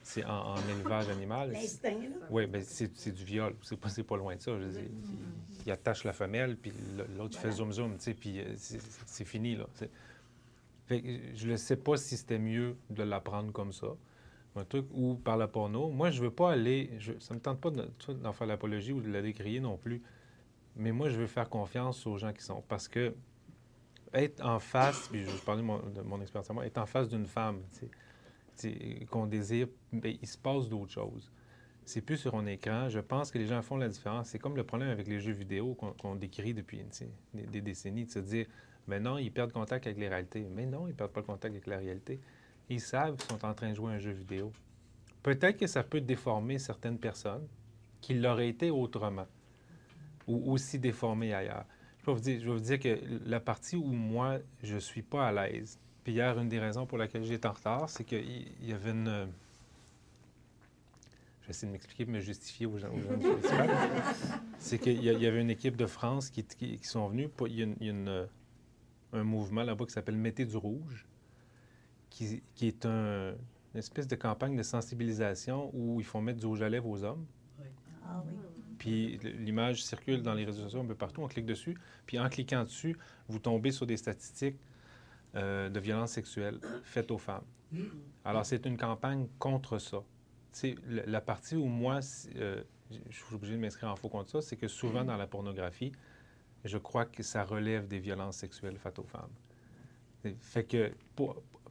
c'est en, élevage animal. L'instinct, Oui, bien, c'est du viol, c'est pas, pas loin de ça. Je il, attache la femelle, puis l'autre, il fait zoom-zoom, tu sais, puis euh, c'est fini, là. je ne sais pas si c'était mieux de l'apprendre comme ça un truc ou par la porno. Moi, je veux pas aller. Je, ça me tente pas d'en faire l'apologie ou de la décrier non plus. Mais moi, je veux faire confiance aux gens qui sont. Parce que être en face, puis je parler de mon, de mon expérience à moi, être en face d'une femme qu'on désire, bien, il se passe d'autres choses. C'est plus sur un écran. Je pense que les gens font la différence. C'est comme le problème avec les jeux vidéo qu'on décrit depuis des, décennies, de se dire, mais non, ils perdent contact avec les réalités. Mais non, ils ne perdent pas le contact avec la réalité ils savent qu'ils sont en train de jouer un jeu vidéo. Peut-être que ça peut déformer certaines personnes qui l'auraient été autrement ou aussi déformées ailleurs. Je vais, vous dire, je vais vous dire que la partie où moi, je ne suis pas à l'aise, puis hier, une des raisons pour laquelle j'étais en retard, c'est qu'il y avait une... Je vais essayer de m'expliquer, de me justifier aux gens, C'est qu'il y, avait une équipe de France qui, qui, sont venus. Pour, il y a, une, un mouvement là-bas qui s'appelle Mettez du rouge qui, est un, une espèce de campagne de sensibilisation où ils font mettre du rouge à lèvres aux hommes. Ah oui. Puis l'image circule dans les réseaux sociaux un peu partout, on clique dessus. Puis en cliquant dessus, vous tombez sur des statistiques euh, de violences sexuelles faites aux femmes. Alors c'est une campagne contre ça. C'est la partie où moi, euh, je suis obligé de m'inscrire en faux contre ça, c'est que souvent dans la pornographie, je crois que ça relève des violences sexuelles faites aux femmes. Fait que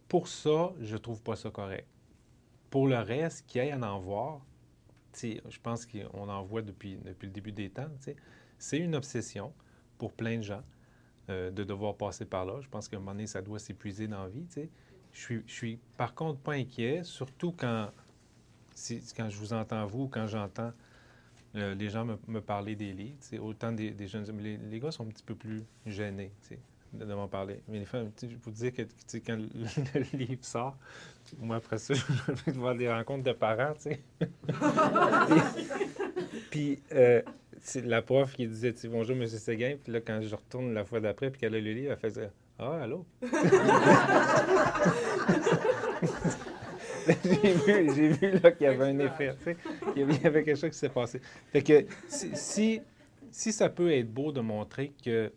pour, ça, je trouve pas ça correct. Pour le reste, qu'il y ait à en voir, je pense qu'on en voit depuis, le début des temps. C'est une obsession pour plein de gens euh, de devoir passer par là. Je pense qu'à un moment donné, ça doit s'épuiser dans la vie. Je suis, suis par contre pas inquiet, surtout quand, quand je vous entends vous, quand j'entends euh, les gens me, parler des livres. Autant des, jeunes hommes. Les, gars sont un petit peu plus gênés de, m'en parler. Mais les femmes, je vous dis que quand le, livre sort, moi, après ça, je vais voir des rencontres de parents, tu sais. puis, euh, c'est la prof qui disait Bonjour, M. Séguin. Puis là, quand je retourne la fois d'après, puis qu'elle a le livre, elle faisait Ah, allô j'ai vu, j'ai vu là, qu'il y avait un effet, tu sais, qu'il y avait quelque chose qui s'est passé. Fait que si, si ça peut être beau de montrer que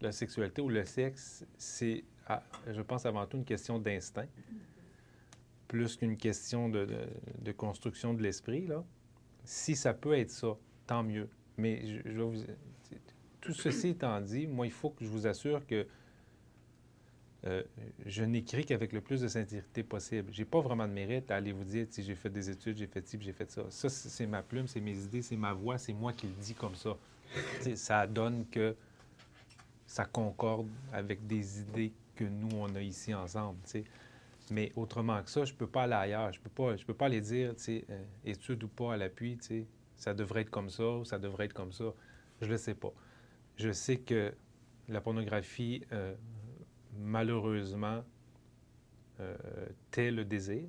la sexualité ou le sexe, c'est, je pense, avant tout une question d'instinct, plus qu'une question de, construction de l'esprit. Là. Si ça peut être ça, tant mieux. Mais je, vous, tout ceci étant dit, moi, il faut que je vous assure que euh, je n'écris qu'avec le plus de sincérité possible. Je n'ai pas vraiment de mérite à aller vous dire si j'ai fait des études, j'ai fait ci, j'ai fait ça. Ça, c'est ma plume, c'est mes idées, c'est ma voix, c'est moi qui le dis comme ça. ça donne que ça concorde avec des idées que nous, on a ici ensemble. Mais autrement que ça, je ne peux pas aller ailleurs. Je ne peux, pas, je peux pas aller dire, tu euh, étude ou pas à l'appui, ça devrait être comme ça ou ça devrait être comme ça. Je ne le sais pas. Je sais que la pornographie, euh, malheureusement, euh, tait le désir.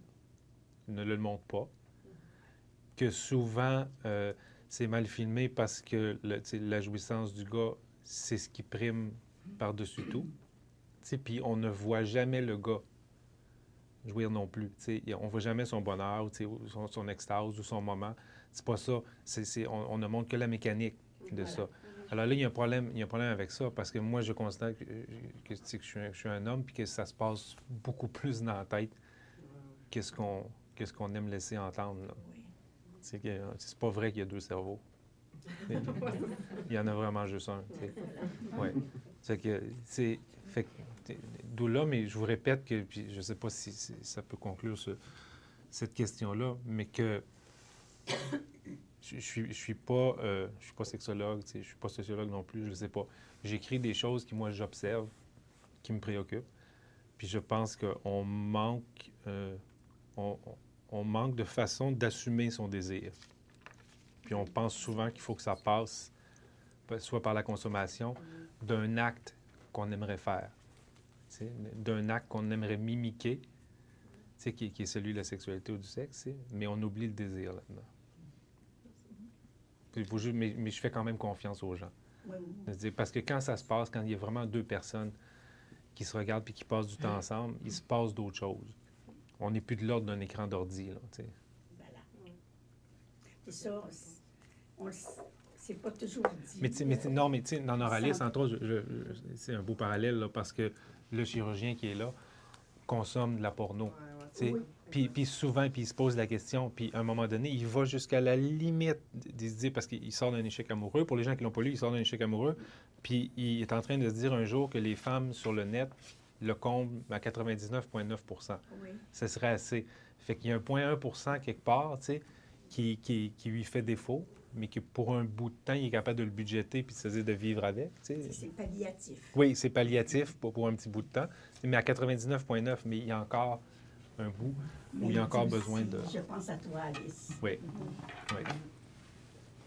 ne le montrent pas, que souvent euh, c'est mal filmé parce que la jouissance du gars, c'est ce qui prime par-dessus tout. Puis on ne voit jamais le gars jouir non plus. tu sais. Et On ne voit jamais son bonheur, ou, son, son extase ou son moment. C'est pas ça. C'est- c'est- on, on ne montre que la mécanique de ça. Alors là, il y a un problème, il y a un problème avec ça parce que moi, je considère que, que, que je, suis un, je suis un homme puis que ça se passe beaucoup plus dans la tête qu'est-ce qu'on qu'est-ce qu'on aime laisser entendre. là. Oui. C'est que c'est pas vrai qu'il y a deux cerveaux. Il y en a vraiment juste un. Ouais. C'est que c'est fait que, t'sais, d'où là, mais je vous répète que puis je sais pas si, si ça peut conclure ce- cette question-là, mais que je, je suis je suis pas euh, je suis pas sexologue, je suis pas sociologue non plus, je sais pas. J'écris des choses qui moi j'observe, qui me préoccupent. Puis je pense qu'on manque euh, on manque de façon d'assumer son désir. Puis on pense souvent qu'il faut que ça passe soit par la consommation d'un acte qu'on aimerait faire, d'un acte qu'on aimerait mimiquer, tu sais, qui, qui est celui de la sexualité ou du sexe, mais on oublie le désir là-dedans. Mais, mais je fais quand même confiance aux gens. Parce que quand ça se passe, quand il y a vraiment deux personnes qui se regardent puis qui passent du temps ensemble, il se passe d'autres choses. On n'est plus de l'ordre d'un écran d'ordi. là. Voilà. Et ça, on le c'est pas toujours dit. Mais, mais sais, non, mais tu sais, dans Noralis, entre autres, c'est un beau parallèle là, parce que le chirurgien qui est là consomme de la porno. Ouais, ouais. Puis, puis souvent, puis il se pose la question, puis à un moment donné, il va jusqu'à la limite de se dire, parce qu'il sort d'un échec amoureux. Pour les gens qui l'ont pas lu, il sort d'un échec amoureux. Puis il est en train de se dire un jour que les femmes sur le net le comblent à 99,9 Oui. Ce serait assez. Fait qu'il y a un 0,1% quelque part, tu sais, qui, qui, qui lui fait défaut, mais que pour un bout de temps, il est capable de le budgéter puis de se dire de vivre avec, tu sais. C'est- palliatif. Oui, c'est palliatif pour, pour un petit bout de temps, mais à 99,9, mais il y a encore un bout où il y a encore besoin de... Je pense à toi, Alice. Oui, Mhm. oui.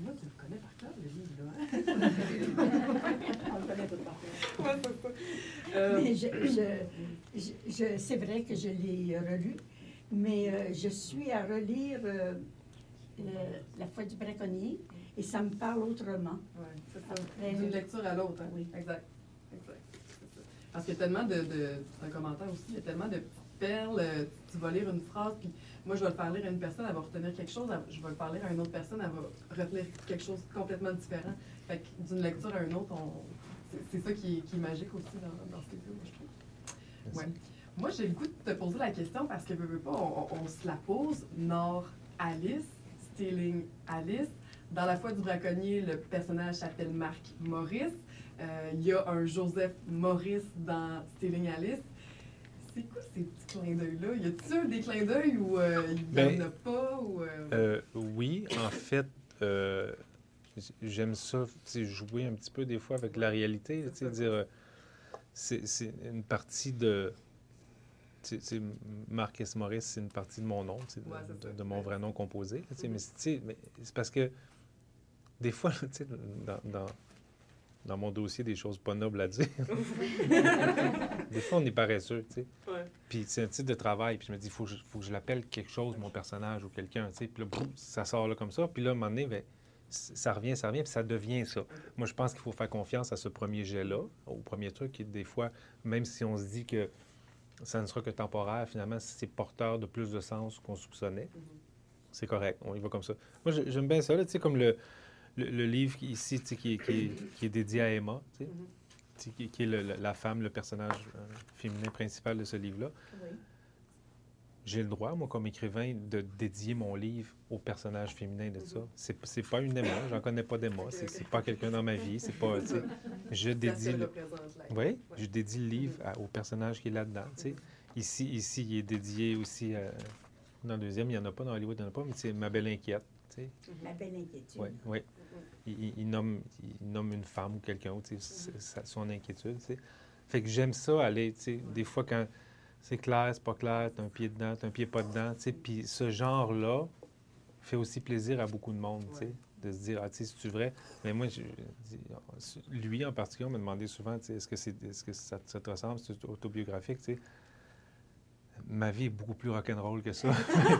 Moi, tu le connais par cœur, le livre, là. hein? On le connaît tout par cœur. Euh, Mais je, je- je- je- c'est vrai que je l'ai relu, mais euh, je suis à relire euh, euh, La foi du braconnier et ça me parle autrement. ouais, c'est ça. Après, D'une lecture à l'autre. hein. Oui. Exact. Exact. C'est ça. Parce qu'il y a tellement de, de un commentaire aussi, il y a tellement de perles. euh, Tu vas lire une phrase, puis moi, je vais le lire à une personne, elle va retenir quelque chose, elle- je vais le lire à une autre personne, elle va retenir quelque chose de complètement différent. Fait que d'une lecture à une autre, on... c'est- c'est ça qui est, qui est magique aussi dans, dans ces livres, moi, je trouve. Merci. Ouais. Moi, j'ai le goût de te poser la question parce que, veux, veux pas, on, on- on se la pose. Nord Alice, Stealing Alice. Dans La foi du braconnier, le personnage s'appelle Marc Maurice. Euh, Il y a un Joseph Maurice dans Stealing Alice. C'est quoi ces petits clins d'œil-là? Y a-t-il des clins d'œil ou euh, il n'y Ben, en a pas? Ou, euh, Euh, oui, en fait, j'aime ça, jouer un petit peu des fois avec la réalité, dire, c'est une partie de, tu sais, tu sais, Marc S. Maurice, c'est une partie de mon nom, tu sais, de, Ouais, c'est ça. de- de mon vrai nom composé, tu sais, mais c'est- mais parce que des fois, dans, dans, dans mon dossier, des choses pas nobles à dire, des fois, on est paresseux, ouais. Puis c'est un titre de travail, puis je me dis, il faut, que je- faut que je l'appelle quelque chose, mon personnage ou quelqu'un. Puis là, boum, ça sort là comme ça. Puis là, à un moment donné, ben, ça revient, ça revient, puis ça devient ça. Moi, je pense qu'il faut faire confiance à ce premier jet-là, au premier truc, qui des fois, même si on se dit que ça ne sera que temporaire, finalement, c'est porteur de plus de sens qu'on soupçonnait. C'est correct, on y va comme ça. Moi, j'ai- j'aime bien ça, tu sais, comme le, le, le livre ici, qui, est- qui est- qui est dédié à Emma, tu sais, Mhm. qui, qui est le- le- la femme, le personnage euh, féminin principal de ce livre-là. Oui. J'ai le droit, moi, comme écrivain, de dédier mon livre au personnage féminin de ça. C'est, c'est pas une Emma, j'en connais pas d'Emma, c'est, c'est pas quelqu'un dans ma vie, c'est pas, tu sais, je dédie le... Oui, je dédie le livre à- au personnage qui est là-dedans, tu sais. Ici, ici, il est dédié aussi à... Dans le deuxième, il n'y en a pas, dans Hollywood, il n'y en a pas, mais c'est Ma Belle Inquiète, tu sais. La belle inquiétude. Oui, oui. Il, nomme, il nomme une femme ou quelqu'un, tu sais, c'est- c'est son inquiétude, tu sais. Fait que j'aime ça, aller, tu sais, des fois quand c'est clair, c'est pas clair, t'as un pied dedans, t'as un pied pas dedans, tu sais. Puis ce genre-là fait aussi plaisir à beaucoup de monde, tu sais, Ouais. de se dire, ah, tu sais, c'est-tu vrai? Mais moi, je, lui en particulier, on me demandait souvent, tu sais, est-ce que, c'est, est-ce que ça, ça te ressemble, c'est autobiographique, tu sais? ma vie est beaucoup plus rock'n'roll que ça.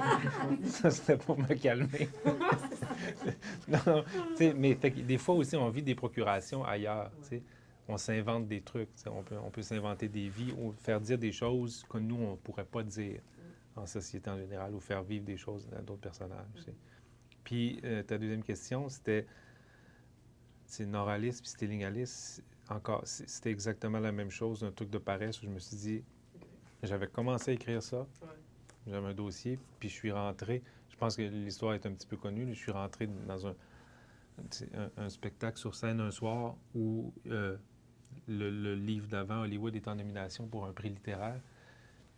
ça, c'était pour me calmer. non, mais des fois aussi, on vit des procurations ailleurs. On s'invente des trucs. On peut, on peut s'inventer des vies ou faire dire des choses que nous, on ne pourrait pas dire en société en général ou faire vivre des choses à d'autres personnages. Puis euh, ta deuxième question, c'était c'est Noralis puis Stillingalis. Encore, c'était exactement la même chose, un truc de paresse où je me suis dit, j'avais commencé à écrire ça. J'avais un dossier, puis je suis rentré. Je pense que l'histoire est un petit peu connue. Je suis rentré dans un, un, spectacle sur scène un soir où euh, le, livre d'avant, Hollywood, est en nomination pour un prix littéraire.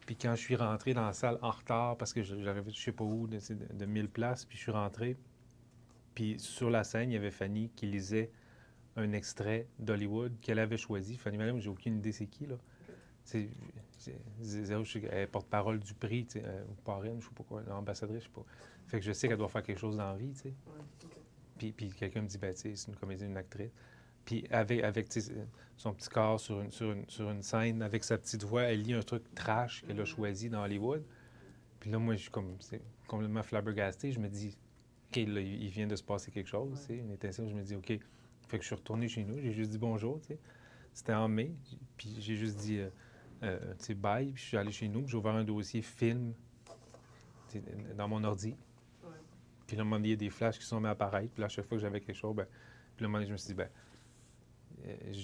Puis quand je suis rentré dans la salle en retard, parce que j'arrivais je sais pas où, de, de 1000 places, puis je suis rentré, puis sur la scène, il y avait Fanny qui lisait un extrait d'Hollywood qu'elle avait choisi. Fanny Madame, j'ai aucune idée c'est qui, là. C'est, elle porte-parole du prix, tu sais, euh, ou parraine, je sais pas quoi, l'ambassadrice, je sais pas. Fait que je sais qu'elle doit faire quelque chose dans la vie, tu sais. Puis, puis quelqu'un me dit, ben, tu sais, c'est une comédienne, une actrice. Puis avec, avec son petit corps sur une, sur, une, sur une scène, avec sa petite voix, elle lit un truc trash qu'elle a mm-hmm. choisi dans Hollywood. Puis là, moi, je suis comme, complètement flabbergasté. Je me dis, OK, là, il vient de se passer quelque chose, sais, une étincelle. Je me dis, OK. Fait que je suis retourné chez nous, j'ai juste dit bonjour, tu sais. C'était en mai, puis j'ai juste dit, euh, euh, tu sais, bye, puis je suis allé chez nous, j'ai ouvert un dossier film dans mon ordi. Puis là, il y a des flashs qui sont mis à apparaître. Puis là, à chaque fois que j'avais quelque chose, ben, puis là, je me suis dit, ben,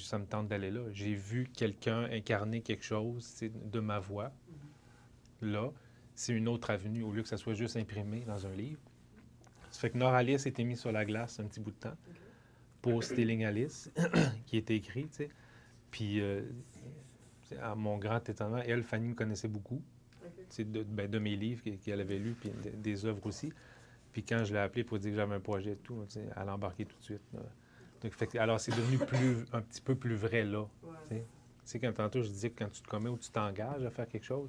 ça me tente d'aller là. J'ai vu quelqu'un incarner quelque chose de ma voix. Là, c'est une autre avenue au lieu que ça soit juste imprimé dans un livre. Ça fait que Noralis été mis sur la glace un petit bout de temps pour Stealing Alice, qui était écrit, tu sais. Puis, euh, à mon grand étonnement, elle, Fanny, me connaissait beaucoup. De, ben, de, mes livres qu'elle avait lus, puis des œuvres aussi. Puis quand je l'ai appelée pour dire que j'avais un projet et tout, elle a embarqué tout de suite. Donc, alors, c'est devenu plus, un petit peu plus vrai là. Tu sais, quand tantôt je disais que quand tu te commets ou tu t'engages à faire quelque chose,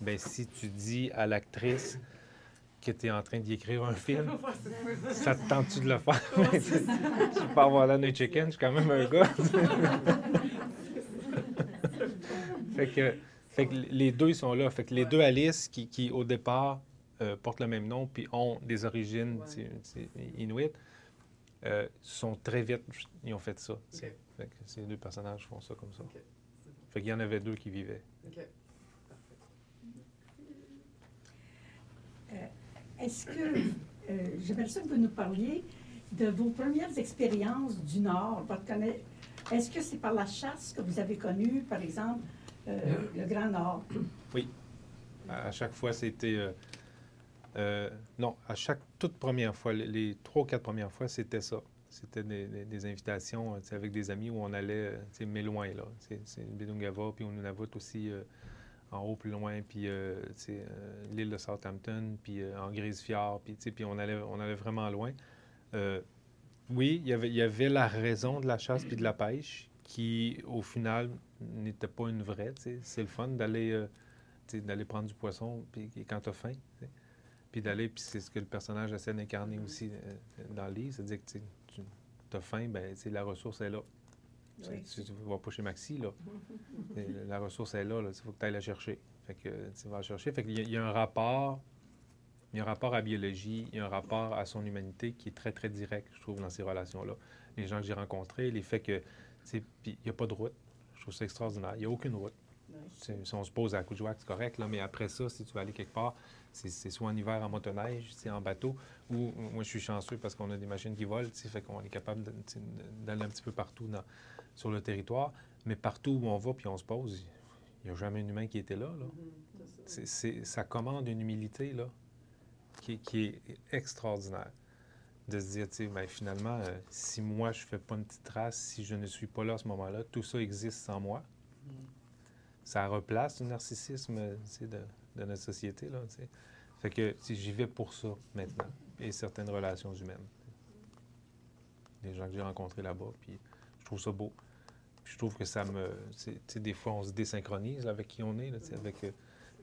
ben si tu dis à l'actrice que tu es en train d'y écrire un film, ça te tente-tu de le faire? je peux avoir la chicken, je suis quand même un gars. fait, que, fait que les deux sont là. Fait que les deux Alice qui, qui au départ, euh, portent le même nom puis ont des origines inuites, euh, sont très vite, ils ont fait ça. ces deux personnages font ça comme ça. Fait qu'il y en avait deux qui vivaient. Euh, est-ce que, euh, j'aimerais ça que vous nous parliez de vos premières expériences du Nord. Est-ce que c'est par la chasse que vous avez connu, par exemple, le Grand Nord? Oui. À chaque fois, c'était euh, non, à chaque toute première fois, les, trois ou quatre premières fois, c'était ça. C'était des, invitations euh, avec des amis où on allait, euh, mais loin, là. C'est Bidungava, puis Nunavut aussi, en haut, plus loin, puis l'île de Southampton, puis en Grise-Fjord, puis, puis on, allait, on allait vraiment loin. oui, il y, avait, il y avait la raison de la chasse puis de la pêche qui, au final, n'était pas une vraie. C'est le fun d'aller d'aller prendre du poisson puis quand tu as faim puis d'aller, puis c'est ce que le personnage essaie d'incarner aussi euh, dans le livre, c'est-à-dire que tu as faim, ben la ressource est là. Tu ne vas pas chez Maxi, là. la ressource est là, il faut que tu ailles la chercher. Fait que tu vas la chercher. Fait qu'il y, a un rapport, il y a un rapport à la biologie, il y a un rapport à son humanité qui est très, très direct, je trouve, dans ces relations-là. Les gens que j'ai rencontrés, les faits que, il n'y a pas de route. Je trouve ça extraordinaire. Il n'y a aucune route. Si on se pose à joie, c'est correct, là, mais après ça, si tu vas aller quelque part, c'est soit en hiver en motoneige, c'est en bateau, ou moi je suis chanceux parce qu'on a des machines qui volent, fait qu'on est capable d'aller un petit peu partout sur le territoire. Mais partout où on va puis on se pose, il n'y a jamais un humain qui était là. là. Mm-hmm, ça commande une humilité là, qui, est extraordinaire. De se dire, tu sais, ben, finalement, euh, si moi je ne fais pas une petite trace, si je ne suis pas là à ce moment-là, tout ça existe sans moi. Mm. Ça replace le narcissisme de, notre société. Là, fait que j'y vais pour ça maintenant, et certaines relations humaines. Les gens que j'ai rencontrés là-bas, puis je trouve ça beau. je trouve que ça me... Des fois, on se désynchronise avec qui on est, avec euh,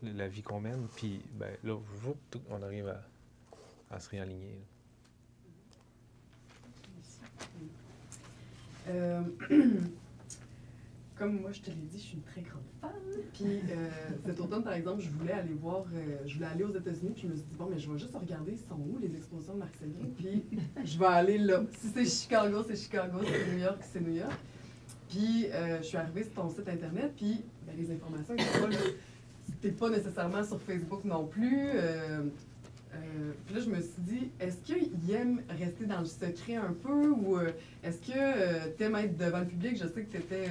la vie qu'on mène, puis ben, là, on arrive à, à se réaligner. Euh, comme moi, je te l'ai dit, je suis une très grande fan. Puis euh, cet automne, par exemple, je voulais aller voir, euh, je voulais aller aux États-Unis, puis je me suis dit, bon, mais je vais juste regarder, sont où les expositions de Marc Séguin, puis je vais aller là. Si c'est Chicago, c'est Chicago, si c'est New York, c'est New York. Puis euh, je suis arrivée sur ton site internet, puis ben, les informations, c'était pas, pas nécessairement sur Facebook non plus. Puis là, je me suis dit, est-ce qu'il aime rester dans le secret un peu ou est-ce que euh, tu aimes être devant le public? Je sais que tu étais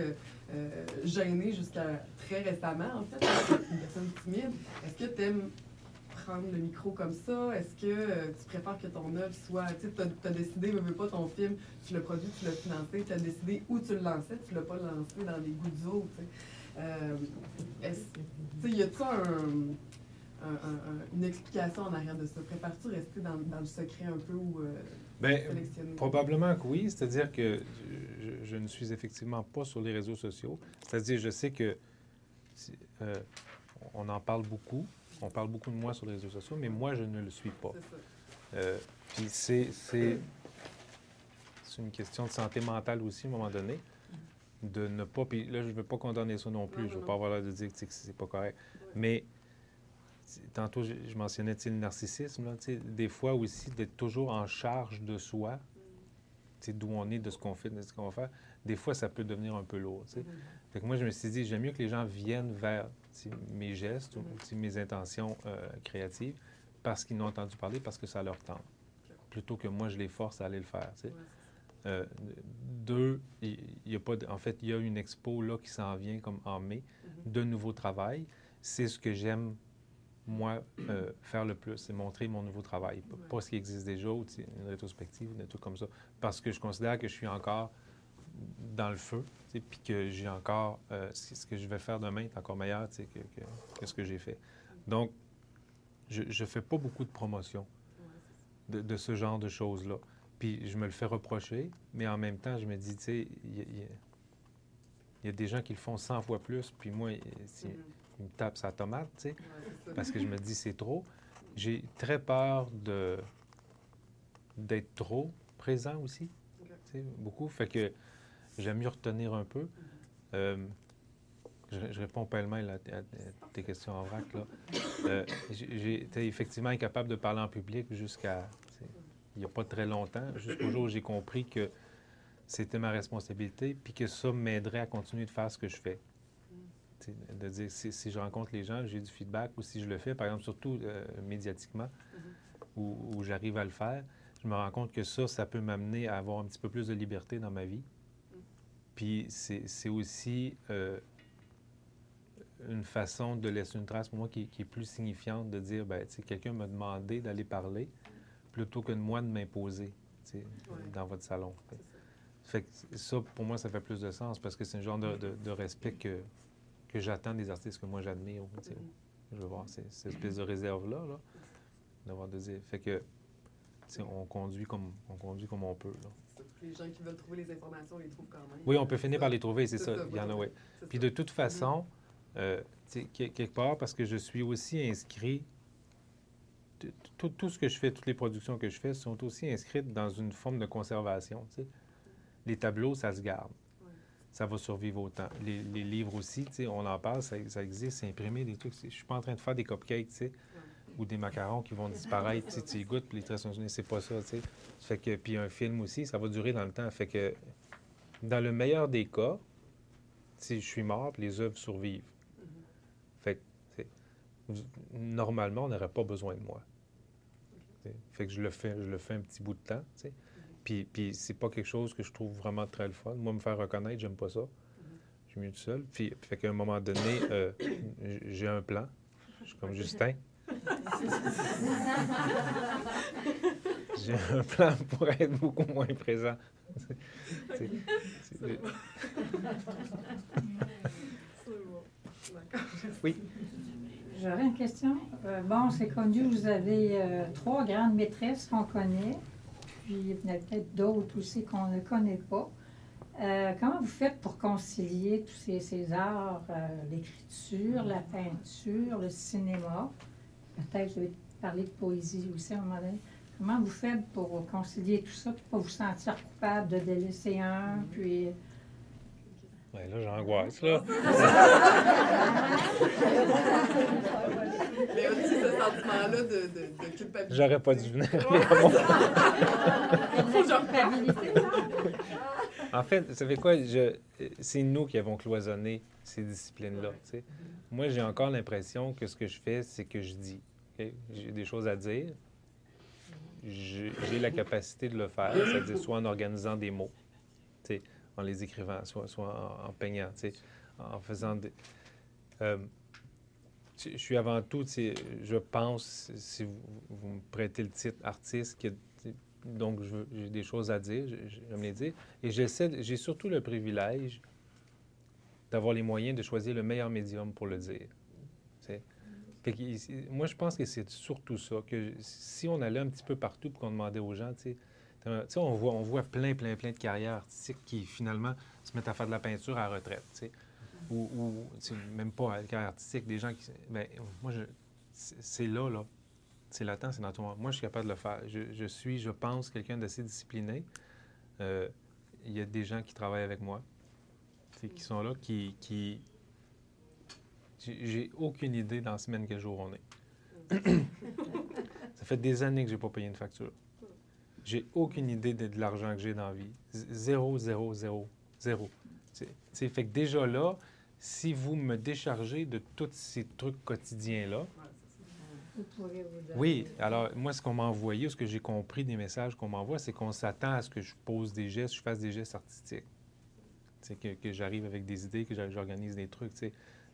gênée jusqu'à très récemment, en fait, une personne timide. Est-ce que tu aimes prendre le micro comme ça? Est-ce que tu préfères que ton œuvre soit. Tu sais, as, décidé, ne veux pas ton film, tu l'as produit, tu l'as financé, tu as décidé où tu le lançais, tu l'as pas lancé dans les gouttes tu sais. tu y a-tu un une explication en arrière de ça? Prépares-tu rester dans, dans, le secret un peu ou euh, Bien, Probablement que oui. C'est-à-dire que je, ne suis effectivement pas sur les réseaux sociaux. C'est-à-dire, je sais que euh, on en parle beaucoup. On parle beaucoup de moi sur les réseaux sociaux, mais moi, je ne le suis pas. Euh, puis c'est, c'est, une question de santé mentale aussi, à un moment donné, de ne pas... Puis là, je ne veux pas condamner ça non plus. je ne veux pas avoir l'air de dire que c'est pas correct. Mais tantôt, je, mentionnais le narcissisme. Là, des fois aussi, d'être toujours en charge de soi, d'où on est, de ce qu'on fait, de ce qu'on va faire, des fois, ça peut devenir un peu lourd. Fait que moi, je me suis dit, j'aime mieux que les gens viennent vers mes gestes ou mes intentions euh, créatives parce qu'ils n'ont entendu parler, parce que ça leur tente, plutôt que moi, je les force à aller le faire. Euh, deux, il y, a pas en fait, il y a une expo là qui s'en vient comme en mai mm-hmm. de nouveau travail. C'est ce que j'aime moi, euh, faire le plus, c'est montrer mon nouveau travail. Pas ce qui existe déjà, ou une rétrospective, des trucs comme ça. Parce que je considère que je suis encore dans le feu, puis que j'ai encore... Euh, ce que je vais faire demain est encore meilleur que, que, ce que j'ai fait. Donc, je ne fais pas beaucoup de promotion de, ce genre de choses-là. Puis je me le fais reprocher, mais en même temps, je me dis, tu sais, il y, a des gens qui le font 100 fois plus, puis moi, mm-hmm me tape sa tomate, tu sais, parce que je me dis c'est trop. J'ai très peur de d'être trop présent aussi, tu sais, beaucoup. Fait que j'aime mieux retenir un peu. Euh, je, réponds pêle-mêle à, tes questions en vrac, là. Euh, j'ai été effectivement incapable de parler en public jusqu'à, il n'y a pas très longtemps, jusqu'au jour où j'ai compris que c'était ma responsabilité, puis que ça m'aiderait à continuer de faire ce que je fais de dire si, je rencontre les gens, j'ai du feedback ou si je le fais, par exemple, surtout euh, médiatiquement, mm-hmm. où, j'arrive à le faire, je me rends compte que ça, ça peut m'amener à avoir un petit peu plus de liberté dans ma vie. Mm. Puis c'est aussi euh, une façon de laisser une trace pour moi qui, est plus signifiante de dire, ben, tu sais, quelqu'un m'a demandé d'aller parler plutôt que de moi de m'imposer dans votre salon. Fait que ça, pour moi, ça fait plus de sens parce que c'est un genre de respect que, que j'attends des artistes que moi j'admire. Mm-hmm. Je veux voir cette, espèce de réserve-là, là, d'avoir. Fait que, on conduit comme on conduit comme on peut. Là. Les gens qui veulent trouver les informations, les trouvent quand même. Oui, on peut finir par les trouver, c'est ça. Il y en a, oui. Puis de toute façon, mm-hmm. euh, quelque part, parce que je suis aussi inscrit, tout, tout, ce que je fais, toutes les productions que je fais sont aussi inscrites dans une forme de conservation. Les tableaux, ça se garde ça va survivre autant. Les, les livres aussi, on en parle, ça, existe, c'est imprimé, des trucs. Je suis pas en train de faire des cupcakes, tu sais, ou des macarons qui vont disparaître, tu sais, goûtes, puis les traits sont c'est pas ça, tu sais. Fait que, puis un film aussi, ça va durer dans le temps. Fait que, dans le meilleur des cas, si je suis mort, les œuvres survivent. Fait que, normalement, on n'aurait pas besoin de moi. Fait que je le fais, je le fais un petit bout de temps, tu sais. Puis, puis c'est pas quelque chose que je trouve vraiment très le fun. Moi, me faire reconnaître, j'aime pas ça. Je suis mieux tout seul. Puis, fait qu'à un moment donné, euh, j'ai un plan. Je suis comme Justin. j'ai un plan pour être beaucoup moins présent. oui. J'aurais une question. Euh, bon, c'est connu, vous avez euh, trois grandes maîtresses qu'on connaît puis il y en a peut-être d'autres aussi qu'on ne connaît pas. Euh, comment vous faites pour concilier tous ces, ces arts, euh, l'écriture, la peinture, le cinéma? Peut-être vous avez parlé de poésie aussi à un moment donné. Comment vous faites pour concilier tout ça, pour ne pas vous sentir coupable de délaisser un, puis... Ouais, là, j'angoisse, là. Mais aussi ce sentiment-là de, de, de culpabilité. J'aurais pas dû venir. en fait, vous savez quoi? Je, c'est nous qui avons cloisonné ces disciplines-là. Moi, j'ai encore l'impression que ce que je fais, c'est que je dis. J'ai des choses à dire. J'ai la capacité de le faire, c'est-à-dire soit en organisant des mots, en les écrivant, soit, soit en, en peignant, en faisant des... Euh, je suis avant tout, je pense, si vous, me prêtez le titre artiste, donc j'ai des choses à dire, je, je vais me les dire. Et j'essaie, j'ai surtout le privilège d'avoir les moyens de choisir le meilleur médium pour le dire. Fait que moi, je pense que c'est surtout ça, que si on allait un petit peu partout et qu'on demandait aux gens, tu sais, on voit, on voit plein, plein, plein de carrières artistiques qui, finalement, se mettent à faire de la peinture à la retraite, tu sais. Ou, même pas à la carrière artistique, des gens qui... Ben, moi, c'est là, là. C'est latent, c'est dans toi. Moi, je suis capable de le faire. Je, je suis, je pense, quelqu'un d'assez discipliné. Euh, Il y a des gens qui travaillent avec moi, qui sont là, qui... qui j'ai j'ai aucune idée dans la semaine quel jour on est. Ça fait des années que j'ai pas payé une facture. J'ai aucune idée de, de l'argent que j'ai dans la vie. Zéro, zéro, zéro, zéro. C'est- fait que déjà là, si vous me déchargez de tous ces trucs quotidiens-là, Vous vous oui, alors moi, ce qu'on m'a envoyé, ce que j'ai compris des messages qu'on m'envoie, c'est qu'on s'attend à ce que je pose des gestes, je fasse des gestes artistiques. C'est que, que j'arrive avec des idées, que j'organise des trucs.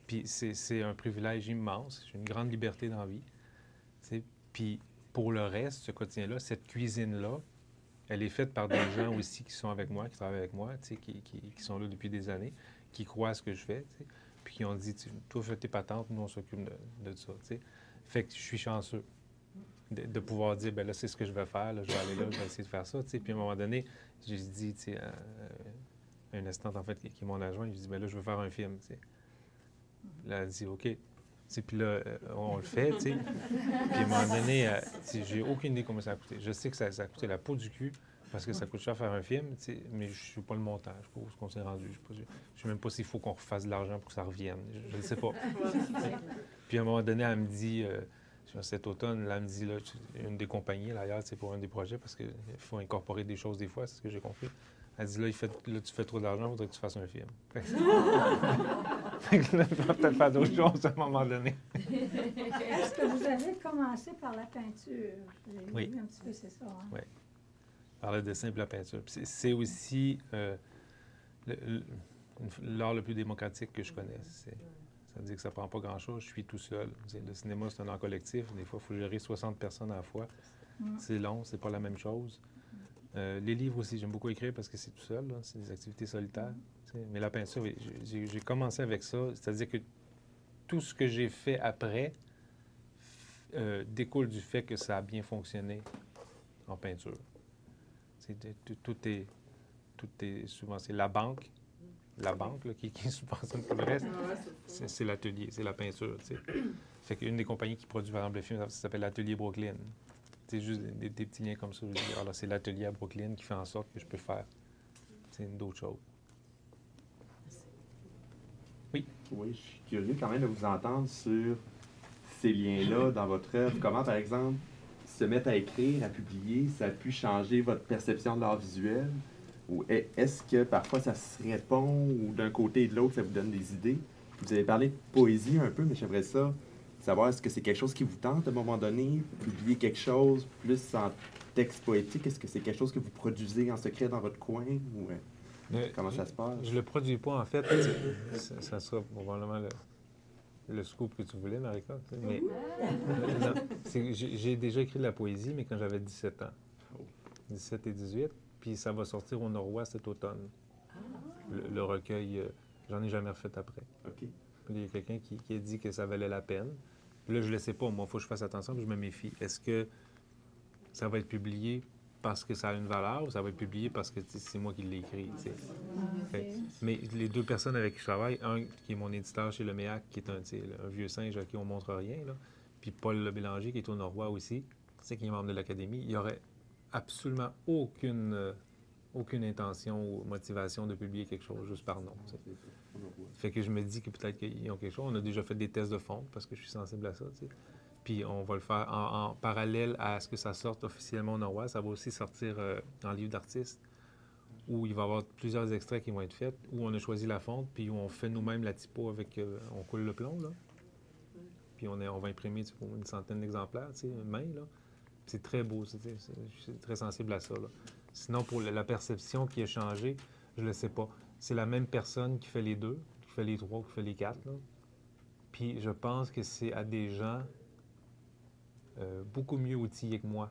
Puis c'est un privilège immense, j'ai une grande liberté dans la vie. Puis pour le reste, ce quotidien-là, cette cuisine-là, elle est faite par des gens aussi qui sont avec moi, qui travaillent avec moi, qui, qui- qui sont là depuis des années, qui croient à ce que je fais. Puis qui ont dit, toi, fais tes patentes, nous, on s'occupe de, de ça. Fait que je suis chanceux de, de pouvoir dire, ben là, c'est ce que je vais faire, là, je vais aller là, je vais essayer de faire ça. Puis à un moment donné, j'ai dit, tu sais, une assistante, en fait, qui, qui est mon adjoint, je dis, ben là, je veux faire un film. Là, elle dit, OK. Puis là, euh, on le fait, tu sais. Puis à un moment donné, euh, j'ai aucune idée combien ça a coûté. Je sais que ça, ça a coûté la peau du cul parce que ça coûte cher faire un film, mais je ne sais pas le montant. Je ne sais pas où est-ce qu'on s'est rendu. Je ne sais, pas- je sais même pas s'il faut qu'on refasse de l'argent pour que ça revienne. Je ne sais pas. Puis à un moment donné, elle me dit, euh, cet automne, là, elle me dit, là, une des compagnies, là, c'est pour un des projets, parce qu'il faut incorporer des choses des fois, c'est ce que j'ai compris. Elle dit, là, il fait, là tu fais trop d'argent, il faudrait que tu fasses un film. Je vais peut-être faire d'autres choses à un moment donné. Est-ce que vous avez commencé par la peinture? Oui. un petit peu, c'est ça. hein? Oui. Par le dessin et la peinture. C'est aussi euh, le- l'art le plus démocratique que je connaisse. Ça veut dire que ça prend pas grand-chose. Je suis tout seul. Le cinéma, c'est un art collectif. Des fois, il faut gérer 60 personnes à la fois. Mm. C'est long, c'est pas la même chose. Euh, les livres aussi, j'aime beaucoup écrire parce que c'est tout seul. C'est des activités solitaires. Mais la peinture, j'ai- commencé avec ça. C'est-à-dire que tout ce que j'ai fait après euh, découle du fait que ça a bien fonctionné en peinture. De- tout, est, tout est souvent, c'est la banque, la banque là, qui, qui subventionne tout le reste. C'est l'atelier, c'est la peinture. tu sais. Fait qu'une des compagnies qui produit par exemple le film, ça s'appelle l'atelier Brooklyn. C'est juste des, des petits liens comme ça. Je dis, alors c'est l'atelier à Brooklyn qui fait en sorte que je peux faire d'autres choses. Oui, je suis curieux quand même de vous entendre sur ces liens-là dans votre œuvre. Comment, par exemple, se mettre à écrire, à publier, ça a pu changer votre perception de l'art visuel? Ou est- est-ce que parfois ça se répond ou d'un côté et de l'autre, ça vous donne des idées? Vous avez parlé de poésie un peu, mais j'aimerais ça savoir, est-ce que c'est quelque chose qui vous tente à un moment donné? Publier quelque chose plus en texte poétique? Est-ce que c'est quelque chose que vous produisez en secret dans votre coin? Euh, Mais comment ça se passe? Je le produis pas, en fait. ça, ça sera probablement le, le scoop que tu voulais, Marika. tu sais, Mais non, c'est que j'ai déjà écrit de la poésie, mais quand j'avais 17 ans. 17 et 18. Puis ça va sortir au Norois cet automne. Le, le recueil, euh, j'en ai jamais refait après. OK. Il y a quelqu'un qui, qui a dit que ça valait la peine. Puis là, je ne le sais pas. Moi, il faut que je fasse attention, puis je me méfie. Est-ce que ça va être publié parce que ça a une valeur ou ça va être publié parce que c'est moi qui l'ai écrit? Fait- Mais les deux personnes avec qui je travaille, un qui est mon éditeur chez le MEAC, qui est un, vieux singe à qui on montre rien, là, puis Paul Le Bélanger, qui est au Norois aussi, qui est membre de l'Académie, il n'y aurait absolument aucune, euh, aucune intention ou motivation de publier quelque chose juste par nom. Fait que je me dis que peut-être qu'ils ont quelque chose. On a déjà fait des tests de fond parce que je suis sensible à ça. Puis on va le faire en, parallèle à ce que ça sorte officiellement au Nord-Ouest. Ça va aussi sortir euh, en livre d'artiste où il va y avoir plusieurs extraits qui vont être faits, où on a choisi la fonte, puis où on fait nous-mêmes la typo avec. Euh, on coule le plomb, là. Puis on, est, on va imprimer une centaine d'exemplaires, tu sais, main, là. C'est très beau, suis très sensible à ça. Sinon, pour la perception qui a changé, je ne le sais pas. C'est la même personne qui fait les deux, qui fait les trois, qui fait les quatre. Là. Puis je pense que c'est à des gens euh, beaucoup mieux outillés que moi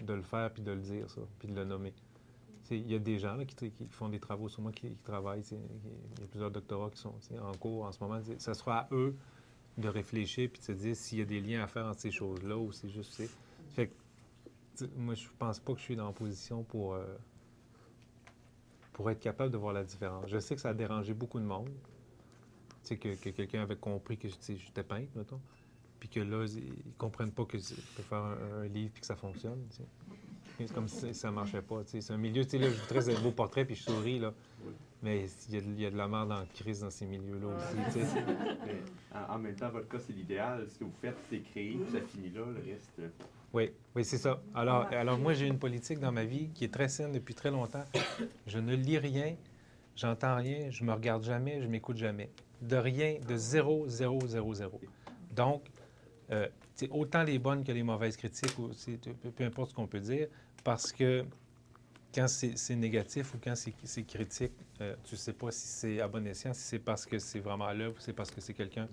de le faire puis de le dire, ça, puis de le nommer. Il y a des gens là, qui, font des travaux sur moi, qui, travaillent. Il y a plusieurs doctorats qui sont en cours en ce moment. Ça sera à eux de réfléchir puis de se dire s'il y a des liens à faire entre ces choses-là ou c'est juste. Moi, je pense pas que je suis dans la position pour, euh, pour être capable de voir la différence. Je sais que ça a dérangé beaucoup de monde. Que, quelqu'un avait compris que j'étais peintre, mettons. Puis que là, ils comprennent pas que je peux faire un, livre puis que ça fonctionne. C'est comme si ça marchait pas. C'est un milieu, tu sais, là, je voudrais un beau portrait puis je souris, là. Mais il y, a de la merde en crise dans ces milieux-là aussi. en, en, même temps, votre cas, c'est l'idéal. Ce que vous faites, c'est créer, puis ça finit là. Le reste, euh, oui, oui, c'est ça. Alors, alors moi, j'ai une politique dans ma vie qui est très saine depuis très longtemps. Je ne lis rien, j'entends rien, je me regarde jamais, je m'écoute jamais. De rien, de zéro, zéro, zéro, zéro. Donc, euh, autant les bonnes que les mauvaises critiques, ou peu, importe ce qu'on peut dire, parce que quand c'est négatif ou quand c'est critique, euh, tu ne sais pas si c'est à bon escient, si c'est parce que c'est vraiment à l'œuvre ou c'est parce que c'est quelqu'un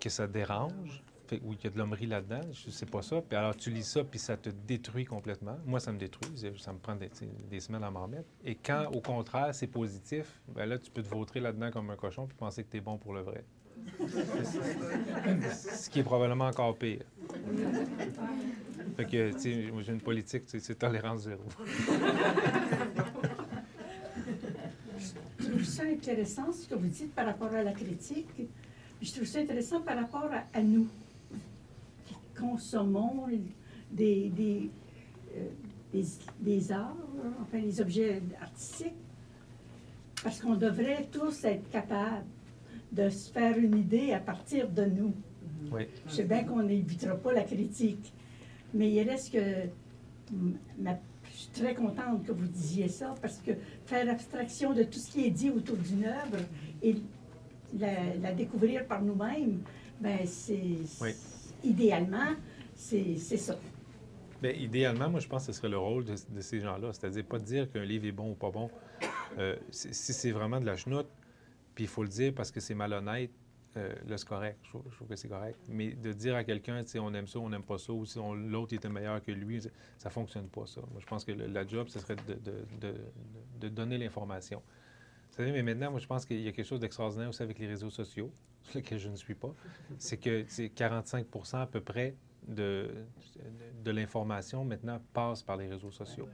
que ça dérange où il y a de l'hommerie là-dedans, je sais pas ça. Puis alors, tu lis ça, puis ça te détruit complètement. Moi, ça me détruit. Ça me prend des, semaines à m'en remettre. Et quand, au contraire, c'est positif, bien là, tu peux te vautrer là-dedans comme un cochon puis penser que tu es bon pour le vrai. Ce qui est probablement encore pire. Fait que, tu sais, j'ai une politique, c'est tolérance zéro. Je trouve ça intéressant ce que vous dites par rapport à la critique. Je trouve ça intéressant par rapport à nous consommons des, des, euh, des, arts, enfin des objets artistiques, parce qu'on devrait tous être capables de se faire une idée à partir de nous. Oui. Je sais bien qu'on n'évitera pas la critique, mais il reste que je suis très contente que vous disiez ça, parce que faire abstraction de tout ce qui est dit autour d'une œuvre et la, découvrir par nous-mêmes, ben c'est idéalement, c'est ça. Bien, idéalement, moi, je pense que ce serait le rôle de, ces gens-là. C'est-à-dire pas de dire qu'un livre est bon ou pas bon. Euh, si c'est vraiment de la chenoute, puis il faut le dire parce que c'est malhonnête, euh, là, c'est correct. Je trouve, que c'est correct. Mais de dire à quelqu'un, tu on aime ça, on n'aime pas ça, ou si l'autre était meilleur que lui, ça fonctionne pas, ça. Moi, je pense que la job, ce serait de, donner l'information. Vous savez, mais maintenant, moi, je pense qu'il y a quelque chose d'extraordinaire aussi avec les réseaux sociaux lequel je ne suis pas, c'est que 45 à peu près de, l'information maintenant passe par les réseaux sociaux.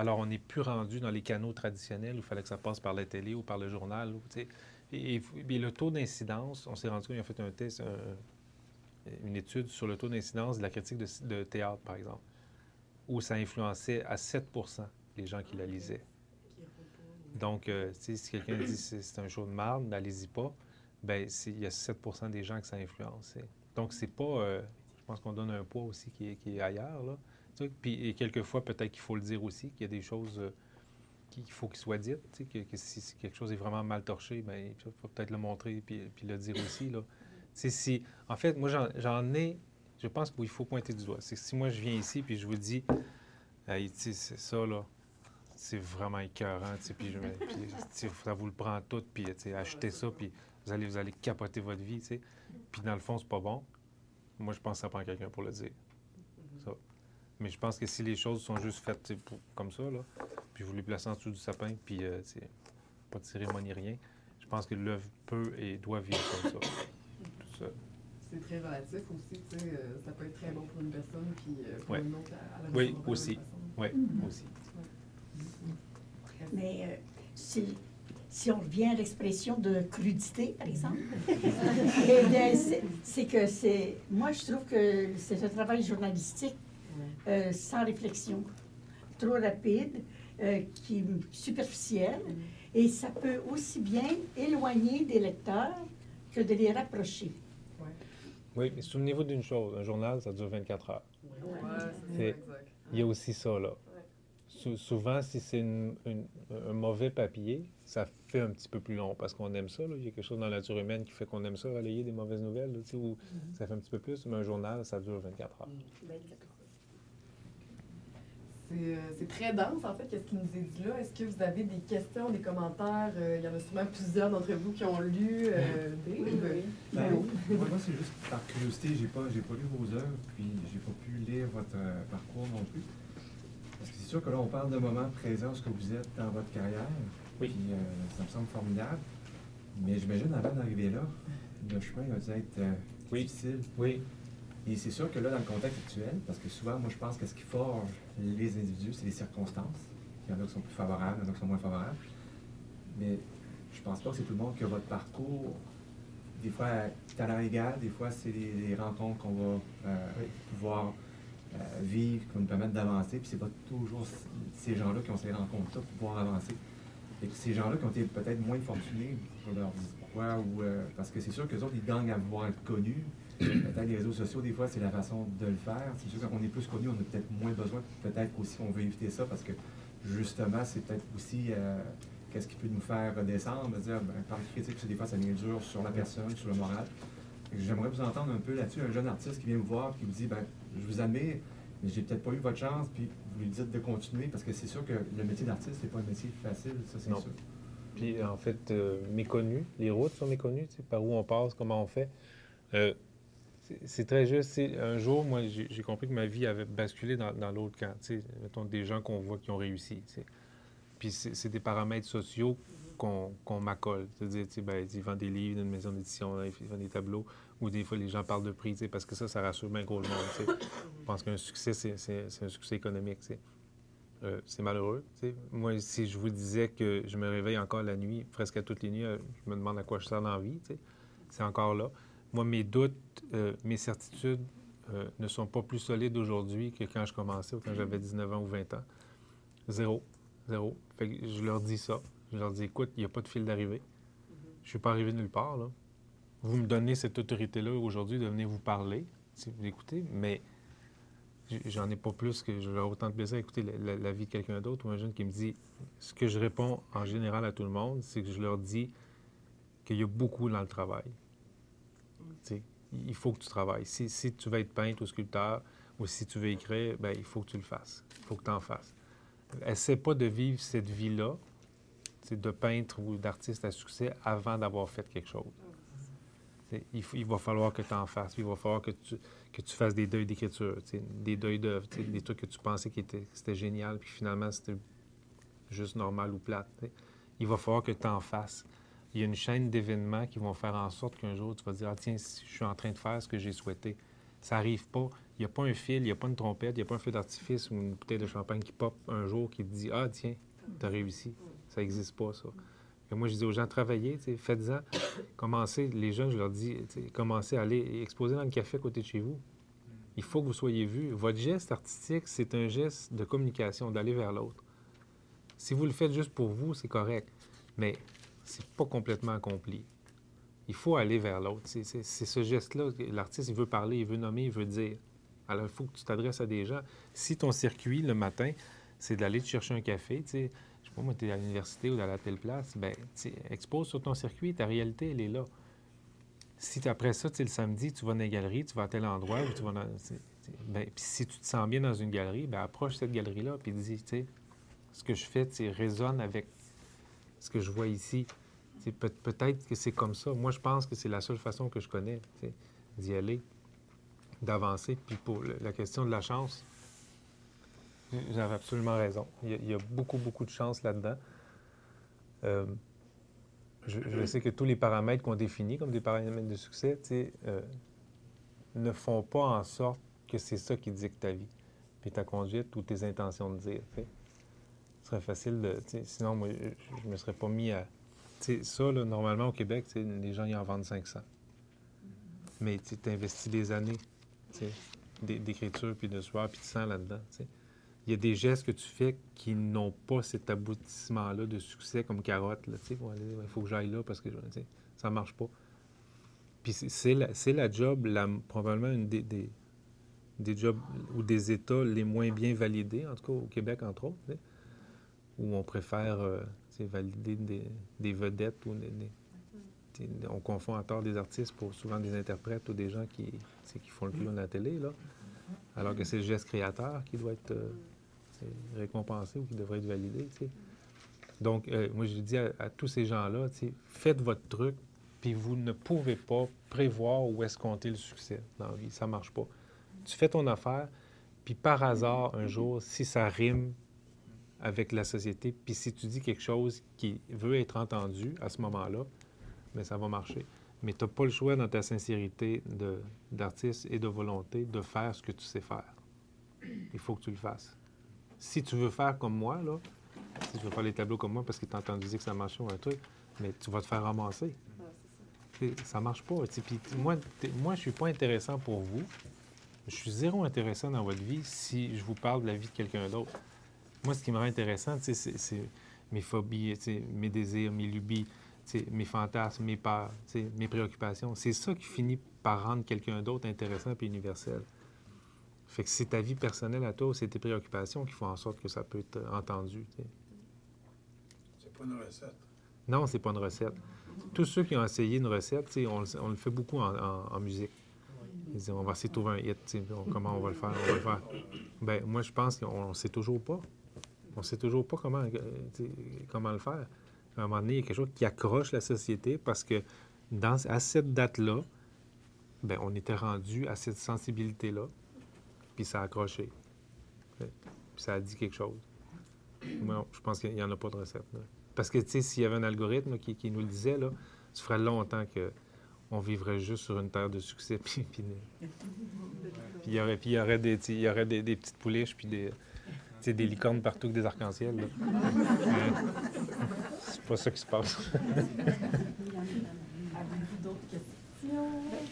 Alors, on n'est plus rendu dans les canaux traditionnels où il fallait que ça passe par la télé ou par le journal. et, et, le taux d'incidence, on s'est rendu compte, ils ont fait un test, une étude sur le taux d'incidence de la critique de, théâtre, par exemple, où ça influençait à 7% les gens qui la lisaient. Donc, euh, si quelqu'un dit c'est un show de marde, n'allez-y pas ben il y a 7% des gens que ça influence. Donc, c'est pas. Euh, je pense qu'on donne un poids aussi qui est, qui est ailleurs. Là. Puis, et quelquefois, peut-être qu'il faut le dire aussi, qu'il y a des choses euh, qu'il faut qu'ils soient dites. Que, si, quelque chose est vraiment mal torché, bien, il faut peut-être le montrer puis, le dire aussi. En fait, moi, j'en ai. Je pense qu'il faut pointer du doigt. Si moi, je viens ici puis je vous dis, hey, c'est ça, là c'est vraiment écœurant, puis, puis ça vous le prend tout, puis achetez ça, puis vous allez, vous allez capoter votre vie. Puis dans le fond, c'est pas bon. Moi, je pense que ça prend quelqu'un pour le dire. Ça. Mais je pense que si les choses sont juste faites comme ça, là, puis vous les placez en dessous du sapin, puis euh, pas de cérémonie, rien, je pense que l'œuvre peut et doit vivre comme ça. C'est très relatif aussi, tu sais. Euh, ça peut être très bon pour une personne, puis euh, pour une autre, à, la Oui, aussi. Oui, aussi. Mais si si on revient à l'expression de crudité, par exemple, eh c'est que c'est. Moi, je trouve que c'est un travail journalistique euh, sans réflexion, trop rapide. euh, qui est superficielle et ça peut aussi bien éloigner des lecteurs que de les rapprocher. Oui, mais souvenez-vous d'une chose, un journal, ça dure 24 heures. Ouais. Il y a aussi ça, là. Sou- souvent, si c'est un mauvais papier, ça fait un petit peu plus long parce qu'on aime ça. là. Il y a quelque chose dans la nature humaine qui fait qu'on aime ça, relayer des mauvaises nouvelles, là, où ça fait un petit peu plus, mais un journal, ça dure 24 heures. C'est euh, c'est très dense, en fait, qu'est-ce qui nous est dit là. Est-ce que vous avez des questions, des commentaires? Euh, il y en a sûrement plusieurs d'entre vous qui ont lu euh, Dave. Ben, moi, moi, c'est juste par curiosité, j'ai pas, j'ai pas lu vos œuvres, puis j'ai pas pu lire votre euh, parcours non plus. Parce que c'est sûr que là, on parle d'un moment présent, ce que vous êtes dans votre carrière. Oui. Puis euh, ça me semble formidable. Mais j'imagine, avant d'arriver là, le chemin a dû être euh, Oui. difficile. Oui. Et c'est sûr que là, dans le contexte actuel, parce que souvent, moi, je pense que ce qui forge les individus, c'est les circonstances. Il y en a qui sont plus favorables, il y en a qui sont moins favorables. Mais je pense pas que c'est tout le monde qui a votre parcours. Des fois, à l'air égal, des fois, c'est les, les rencontres qu'on va euh, pouvoir euh, vivre, qui vont nous permettre d'avancer. Puis c'est pas toujours ces gens-là qui ont ces rencontres-là pour pouvoir avancer. Et que ces gens-là qui ont été peut-être moins fortunés, je leur dis pourquoi, ou euh, parce que c'est sûr que autres, ils gagnent à vouloir être connus. Peut-être les réseaux sociaux, des fois, c'est la façon de le faire. C'est sûr qu'on est plus connu, on a peut-être moins besoin. Peut-être aussi on veut éviter ça parce que justement, c'est peut-être aussi euh, qu'est-ce qui peut nous faire redescendre, de dire, ben, par critique, des fois, ça devient dur sur la personne, sur le moral. J'aimerais vous entendre un peu là-dessus, un jeune artiste qui vient vous voir, qui vous dit, ben, je vous admire, mais j'ai peut-être pas eu votre chance, puis vous lui dites de continuer, parce que c'est sûr que le métier d'artiste, c'est pas un métier facile, ça c'est sûr. Puis en fait, euh, méconnu, les routes sont méconnues, tu sais, par où on passe, comment on fait. Euh, c'est- très juste. Un jour, moi, j'ai compris que ma vie avait basculé dans, l'autre camp. Mettons des gens qu'on voit qui ont réussi. Puis c'est des paramètres sociaux qu'on m'accole. C'est-à-dire, ben, ils vendent des livres dans une maison d'édition, ils vendent des tableaux, ou des fois les gens parlent de prix, parce que ça, ça rassure bien gros le monde. Je pense qu'un succès, c'est- un succès économique. Euh, c'est malheureux. Moi, si je vous disais que je me réveille encore la nuit, presque toutes les nuits, euh, je me demande à quoi je sers dans la vie. C'est encore là. Moi, mes doutes, euh, mes certitudes euh, ne sont pas plus solides aujourd'hui que quand je commençais ou quand j'avais 19 ans ou 20 ans. Zéro. Zéro. Fait que je leur dis ça. Je leur dis, écoute, il n'y a pas de fil d'arrivée. Je ne suis pas arrivé nulle part. Là. Vous me donnez cette autorité-là aujourd'hui de venir vous parler, si vous écoutez, mais j'en ai pas plus que j'aurais autant de plaisir à écouter la vie de quelqu'un d'autre ou un jeune qui me dit. Ce que je réponds en général à tout le monde, c'est que je leur dis qu'il y a beaucoup dans le travail. Il faut que tu travailles. Si, tu veux être peintre ou sculpteur ou si tu veux écrire, ben, il faut que tu le fasses. Il faut que tu en fasses. Essaie pas de vivre cette vie-là, de peintre ou d'artiste à succès avant d'avoir fait quelque chose. Il, va falloir que tu en fasses. Il va falloir que tu, fasses des deuils d'écriture, des deuils d'œuvre, tu sais, des trucs que tu pensais que c'était génial, puis finalement c'était juste normal ou plate. Il va falloir que tu en fasses. Il y a une chaîne d'événements qui vont faire en sorte qu'un jour tu vas dire Ah, tiens, je suis en train de faire ce que j'ai souhaité. Ça n'arrive pas. Il n'y a pas un fil, il n'y a pas une trompette, il n'y a pas un feu d'artifice ou une bouteille de champagne qui pop un jour qui te dit Ah, tiens, tu as réussi. Ça n'existe pas, ça. Et moi, je dis aux gens, travaillez, faites-en. Commencez, les jeunes, je leur dis, commencez à aller exposer dans le café à côté de chez vous. Il faut que vous soyez vus. Votre geste artistique, c'est un geste de communication, d'aller vers l'autre. Si vous le faites juste pour vous, c'est correct. Mais c'est pas complètement accompli. Il faut aller vers l'autre. C'est ce geste-là. L'artiste, il veut parler, il veut nommer, il veut dire. Alors, il faut que tu t'adresses à des gens. Si ton circuit, le matin, c'est d'aller te chercher un café, tu sais, je sais pas, moi, tu es à l'université ou dans la telle place, ben, expose sur ton circuit, ta réalité, elle est là. Si après ça, le samedi, tu vas dans une galerie, tu vas à tel endroit, ou tu vas dans. Ben, puis si tu te sens bien dans une galerie, ben, approche cette galerie-là, puis dis, tu sais, ce que je fais, résonne avec ce que je vois ici. Peut-être que c'est comme ça. Moi, je pense que c'est la seule façon que je connais, d'y aller, d'avancer. Puis pour la question de la chance, j'avais absolument raison. Il y, a, beaucoup, beaucoup de chance là-dedans. Euh, je, sais que tous les paramètres qu'on définit comme des paramètres de succès, euh, ne font pas en sorte que c'est ça qui dicte ta vie, puis ta conduite ou tes intentions de dire. Facile de. Sinon, moi, je ne me serais pas mis à. tu sais, ça, là, normalement, au Québec, les gens y en vendent 500. Mais tu investis des années d'écriture, puis de soir, puis de sang là-dedans. il y a des gestes que tu fais qui n'ont pas cet aboutissement-là de succès comme carotte. Il faut que j'aille là parce que ça ne marche pas. Puis c'est la, la, job, la, probablement une des, des, jobs ou des États les moins bien validés, en tout cas au Québec, entre autres, où on préfère euh, valider des, des, vedettes ou on confond à tort des artistes pour souvent des interprètes ou des gens qui, qui font le clown à la télé, là. alors que c'est le geste créateur qui doit être euh, récompensé ou qui devrait être validé. Donc, euh, moi, je dis à, tous ces gens-là, faites votre truc, puis vous ne pouvez pas prévoir où est-ce compter le succès dans la vie. Ça ne marche pas. Tu fais ton affaire, puis par hasard, un jour, si ça rime avec la société, puis si tu dis quelque chose qui veut être entendu à ce moment-là, mais ça va marcher. Mais tu n'as pas le choix dans ta sincérité d'artiste et de volonté de faire ce que tu sais faire. Il faut que tu le fasses. Si tu veux faire comme moi, là, si tu veux faire les tableaux comme moi parce que tu as entendu dire que ça marche ou un truc, mais tu vas te faire ramasser. ça marche pas. Puis moi, moi, je suis pas intéressant pour vous. Je suis zéro intéressant dans votre vie si je vous parle de la vie de quelqu'un d'autre. Moi, ce qui me rend intéressant, c'est mes phobies, mes désirs, mes lubies, mes fantasmes, mes peurs, mes préoccupations. C'est ça qui finit par rendre quelqu'un d'autre intéressant et universel. Fait que c'est ta vie personnelle à toi, c'est tes préoccupations qui font en sorte que ça peut être entendu. C'est pas une recette. Non, c'est pas une recette. Tous ceux qui ont essayé une recette, on, on le fait beaucoup en, musique. Ils disent, on va essayer de trouver un hit, comment on va le faire, on va le faire. Ben, moi, je pense qu'on ne sait toujours pas. On ne sait toujours pas comment, euh, comment le faire à un moment donné, il y a quelque chose qui accroche la société parce que à cette date-là, ben, on était rendu à cette sensibilité-là, puis ça a accroché. Puis ça a dit quelque chose. Je pense qu'il n'y en a pas de recette. Parce que, tu sais, s'il y avait un algorithme qui, nous le disait, là, ça ferait longtemps que on vivrait juste sur une terre de succès. Puis, puis, il y aurait, puis il y aurait, des, il y aurait des, des petites pouliches, puis des, des licornes partout que des arcs-en-ciel. C'est pas ça qui se passe. Avez-vous d'autres questions?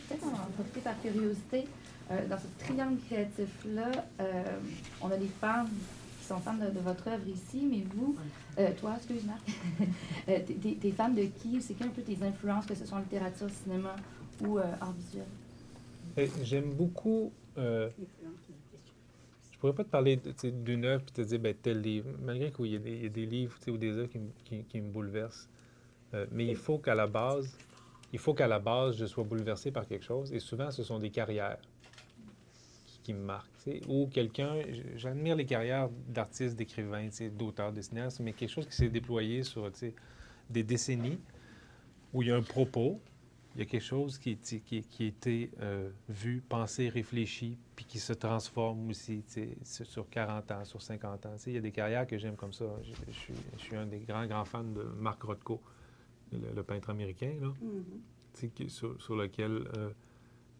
Peut-être on va en profiter par curiosité. Euh, dans ce triangle créatif-là, euh, on a des fans qui sont fans de, votre œuvre ici, mais vous, euh, toi, excuse-moi, t'es fan de qui? C'est qui un peu tes influences, que ce soit en littérature, cinéma ou art visuel? J'aime beaucoup je pourrais pas te parler d'une œuvre et te dire ben, tel livre, malgré qu'il y, a des livres ou des œuvres qui, me bouleversent. Euh, mais il faut qu'à la base, il faut qu'à la base, je sois bouleversé par quelque chose. Et souvent, ce sont des carrières qui, me marquent. Ou quelqu'un, j'admire les carrières d'artistes, d'écrivains, d'auteurs, de cinéastes, mais quelque chose qui s'est déployé sur des décennies où il y a un propos, il y a quelque chose qui, qui, qui a été euh, vu, pensé, réfléchi, puis qui se transforme aussi sur 40 ans, sur 50 ans. il y a des carrières que j'aime comme ça. Je, suis, un des grands, grands fans de Marc Rothko, le, peintre américain, là, mm-hmm. sur, sur, lequel euh,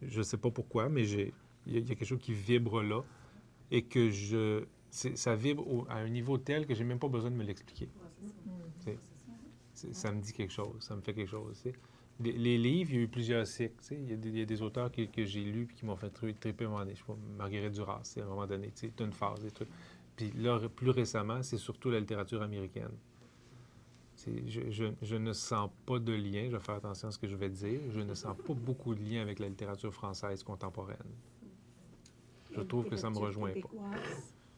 je ne sais pas pourquoi, mais il y, a quelque chose qui vibre là et que je ça vibre à un niveau tel que j'ai même pas besoin de me l'expliquer. ça me dit quelque chose, ça me fait quelque chose les, livres, il y a eu plusieurs cycles. Il y, a des, auteurs que, j'ai lus et qui m'ont fait triper à un moment donné. Je sais pas, Marguerite Duras, à un moment donné, tu une phase, des trucs. Puis là, plus récemment, c'est surtout la littérature américaine. Je, je, ne sens pas de lien, je vais faire attention à ce que je vais dire, je ne sens pas beaucoup de lien avec la littérature française contemporaine. Je trouve que ça me rejoint pas.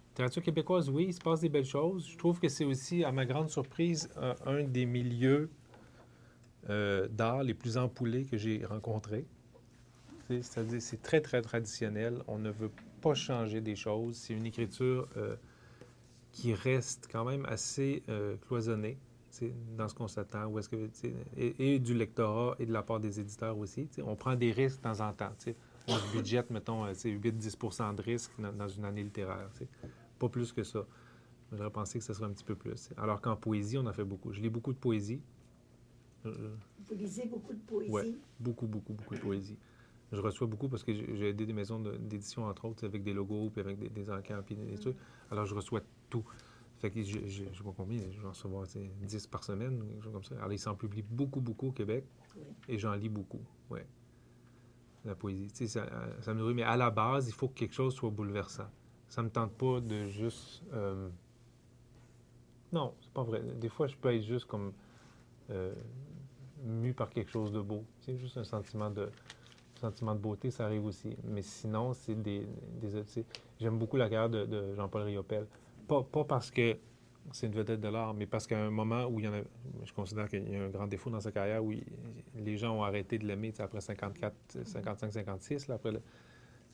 Littérature québécoise, oui, il se passe des belles choses. Je trouve que c'est aussi, à ma grande surprise, un des milieux euh, d'art les plus ampoulés que j'ai rencontrés. C'est-à-dire, c'est très, très traditionnel. On ne veut pas changer des choses. C'est une écriture euh, qui reste quand même assez euh, cloisonnée dans ce qu'on s'attend. Et, du lectorat et de la part des éditeurs aussi. On prend des risques de temps en temps. On se budgète, mettons, 8-10 de risques dans, une année littéraire. Pas plus que ça. J'aurais pensé que ce serait un petit peu plus. Alors qu'en poésie, on a fait beaucoup. Je lis beaucoup de poésie. Vous lisez beaucoup de poésie? Oui, beaucoup, beaucoup, beaucoup de poésie. Je reçois beaucoup parce que j'ai aidé des maisons d'édition, entre autres, avec des logos, puis avec des, des encans, puis des trucs. Alors, je reçois tout. Fait que je ne sais pas combien, je vais en recevoir 10 par semaine, quelque chose comme ça. Alors, ils s'en publient beaucoup, beaucoup au Québec, et j'en lis beaucoup, oui. La poésie, tu sais, ça, ça me nourrit. Mais à la base, il faut que quelque chose soit bouleversant. ça me tente pas de juste. euh, Non, c'est pas vrai. Des fois, je peux être juste comme euh, mu par quelque chose de beau. C'est juste un sentiment de sentiment de beauté, ça arrive aussi. Mais sinon, c'est des, des J'aime beaucoup la carrière de, Jean-Paul Riopel. Pas, pas parce que c'est une vedette de l'art, mais parce qu'à un moment où il y en a, je considère qu'il y a un grand défaut dans sa carrière où les gens ont arrêté de l'aimer après 54, 55, 56, là, après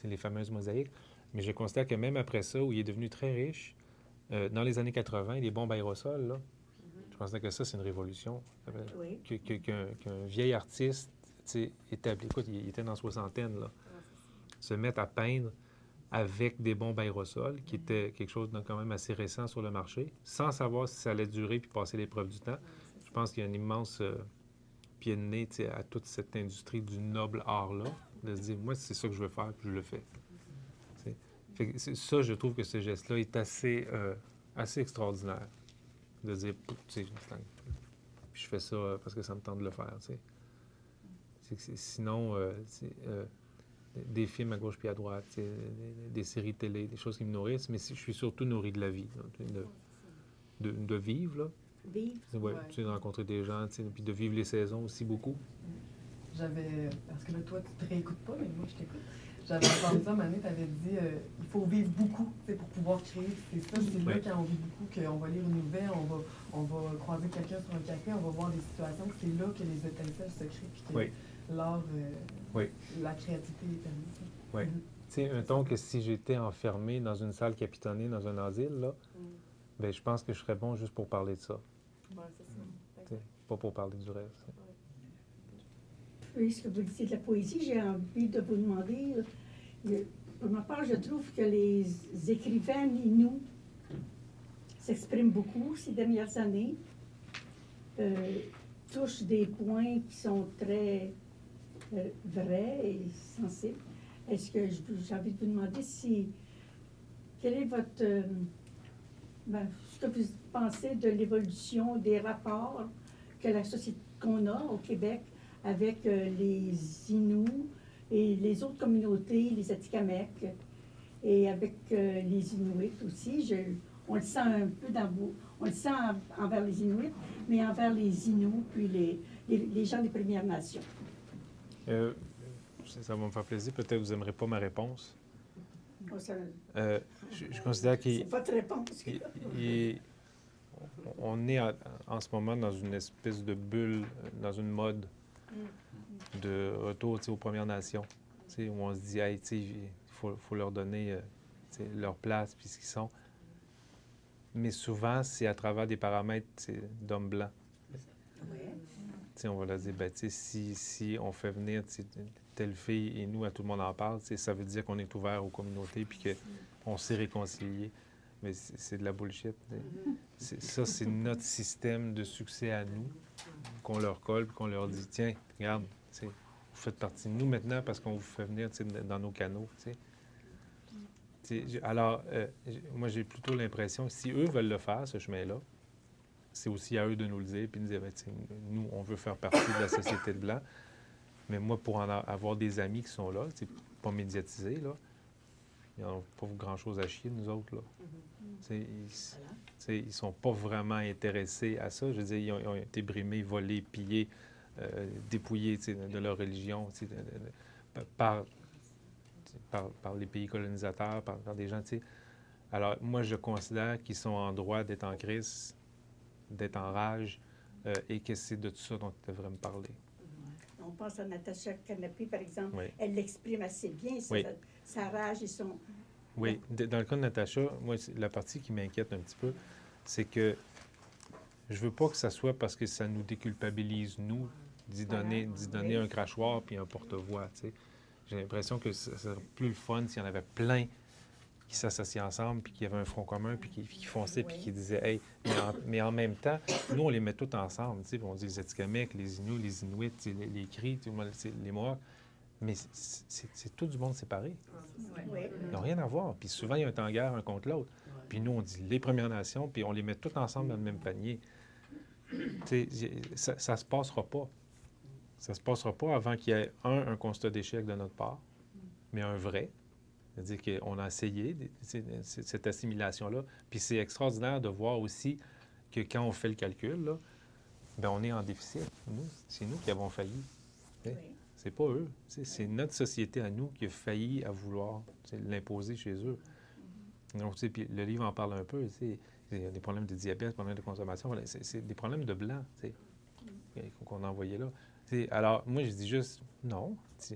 les fameuses mosaïques. Mais je considère que même après ça, où il est devenu très riche, euh, dans les années 80, les bombes aérosols, là, je considère que ça, c'est une révolution. Oui. Que- que- Qu'un vieil artiste tu sais, établi, écoute, il était dans la soixantaine, là, se mette à peindre avec des bombes aérosols, qui était quelque chose de quand même assez récent sur le marché, sans savoir si ça allait durer puis passer l'épreuve du temps. Je pense qu'il y a un immense euh, pied de nez à toute cette industrie du noble art-là, de se dire, moi, c'est ça que je veux faire, puis je le fais. Fait que c'est- ça, je trouve que ce geste-là est assez, euh, assez extraordinaire. De dire, tu sais, puis je fais ça euh, parce que ça me tente de le faire. tu sais. Sinon, euh, euh, des films à gauche puis à droite, tu sais, des, des séries télé, des choses qui me nourrissent, mais je suis surtout nourri de la vie, de, de, de vivre, là. Vivre. Ouais, Ouais. tu sais, de rencontrer des gens, tu sais, puis de vivre les saisons aussi beaucoup. J'avais. Parce que là, toi, tu te réécoutes pas, mais moi, je t'écoute. J'avais entendu ça, Mané, tu avais dit euh, il faut vivre beaucoup pour pouvoir créer. C'est ça, c'est là quand on vit beaucoup qu'on va lire une nouvelle, on va, on va croiser quelqu'un sur un café, on va voir des situations, c'est là que les étincelles se créent, puis que Oui. l'art, euh, Oui. la créativité est permise. Oui. Tu sais, mettons que si j'étais enfermé dans une salle capitonnée dans un asile, là, ben, je pense que je serais bon juste pour parler de ça, Ouais, c'est ça. pas pour parler du reste. Oui, ce que vous disiez de la poésie, j'ai envie de vous demander. euh, Pour ma part, je trouve que les écrivains nous s'expriment beaucoup ces dernières années, euh, touchent des points qui sont très euh, vrais et sensibles. Est-ce que j'ai envie de vous demander si quel est votre euh, ben, ce que vous pensez de l'évolution des rapports que la société qu'on a au Québec avec euh, les Inuits et les autres communautés, les Atikamekw, et avec euh, les Inuits aussi. Je- on le sent un peu dans vos, on le sent en- envers les Inuits, mais envers les Inuits puis les, les, les gens des Premières Nations. Euh, ça va me faire plaisir. Peut-être vous n'aimerez pas ma réponse. Euh, je, je considère qu'il C'est votre réponse. il- il- on est en, en ce moment dans une espèce de bulle, dans une mode de retour aux Premières Nations, où on se dit, hey, il faut, faut leur donner euh, leur place puis ce qu'ils sont. Mais souvent, c'est à travers des paramètres d'hommes blancs. Sais, on va leur dire, ben, si, si on fait venir telle fille et nous, à tout le monde en parle, ça veut dire qu'on est ouvert aux communautés puis qu'on s'est réconcilié. Mais c'est de la bullshit. C'est- Ça, c'est notre système de succès à nous, qu'on leur colle qu'on leur dit, tiens, regarde, vous faites partie de nous maintenant parce qu'on vous fait venir dans nos canaux. Alors, euh, moi, j'ai plutôt l'impression que si eux veulent le faire, ce chemin-là, c'est aussi à eux de nous le dire, puis de dire, ben, nous, on veut faire partie de la société de blanc. Mais moi, pour en avoir des amis qui sont là, pas médiatisés, là, ils n'ont pas grand-chose à chier, nous autres, là. Tu sais, Ils, tu ils sont pas vraiment intéressés à ça. Je veux dire, ils ont, ils ont été brimés, volés, pillés, euh, dépouillés tu de leur religion tu sais, de- de- de- par, tu sais, par, par les pays colonisateurs, par, par des gens, tu. Alors, moi, je considère qu'ils sont en droit d'être en crise, d'être en rage, euh, et que c'est de tout ça dont ils devraient me parler. On pense à Natacha Canapé, par exemple. Oui. Elle l'exprime assez bien, Oui. Sa rage et son... Oui, dans le cas de Natacha, moi, la partie qui m'inquiète un petit peu, c'est que je veux pas que ça soit parce que ça nous déculpabilise, nous, d'y donner, d'y donner Oui. un crachoir puis un porte-voix. J'ai l'impression que ça serait plus le fun s'il y en avait plein qui s'associaient ensemble, puis qui avaient un front commun, puis qui, qui fonçaient, puis Oui. qui disaient, hey, mais en, mais en même temps, nous, on les met tous ensemble, puis on dit les Atikamekw, les Inuits, les Inuits, les, les Cris, les Mohawks, mais c'est- tout du monde séparé. Oui. Ils n'ont rien à voir. Puis souvent, il y a un temps en guerre un contre l'autre. Puis nous, on dit les Premières Nations, puis on les met tous ensemble dans le même panier. Ça, ça se passera pas. Ça se passera pas avant qu'il y ait, un, un constat d'échec de notre part, mais un vrai. C'est-à-dire qu'on a essayé cette assimilation-là. Puis c'est extraordinaire de voir aussi que quand on fait le calcul, là, ben on est en déficit. c'est nous qui avons failli. C'est pas eux. C'est notre société à nous qui a failli à vouloir l'imposer chez eux. Donc, puis le livre en parle un peu. Il y a des problèmes de diabète, des problèmes de consommation. C'est des problèmes de blanc qu'on a envoyés là. alors, moi, je dis juste non.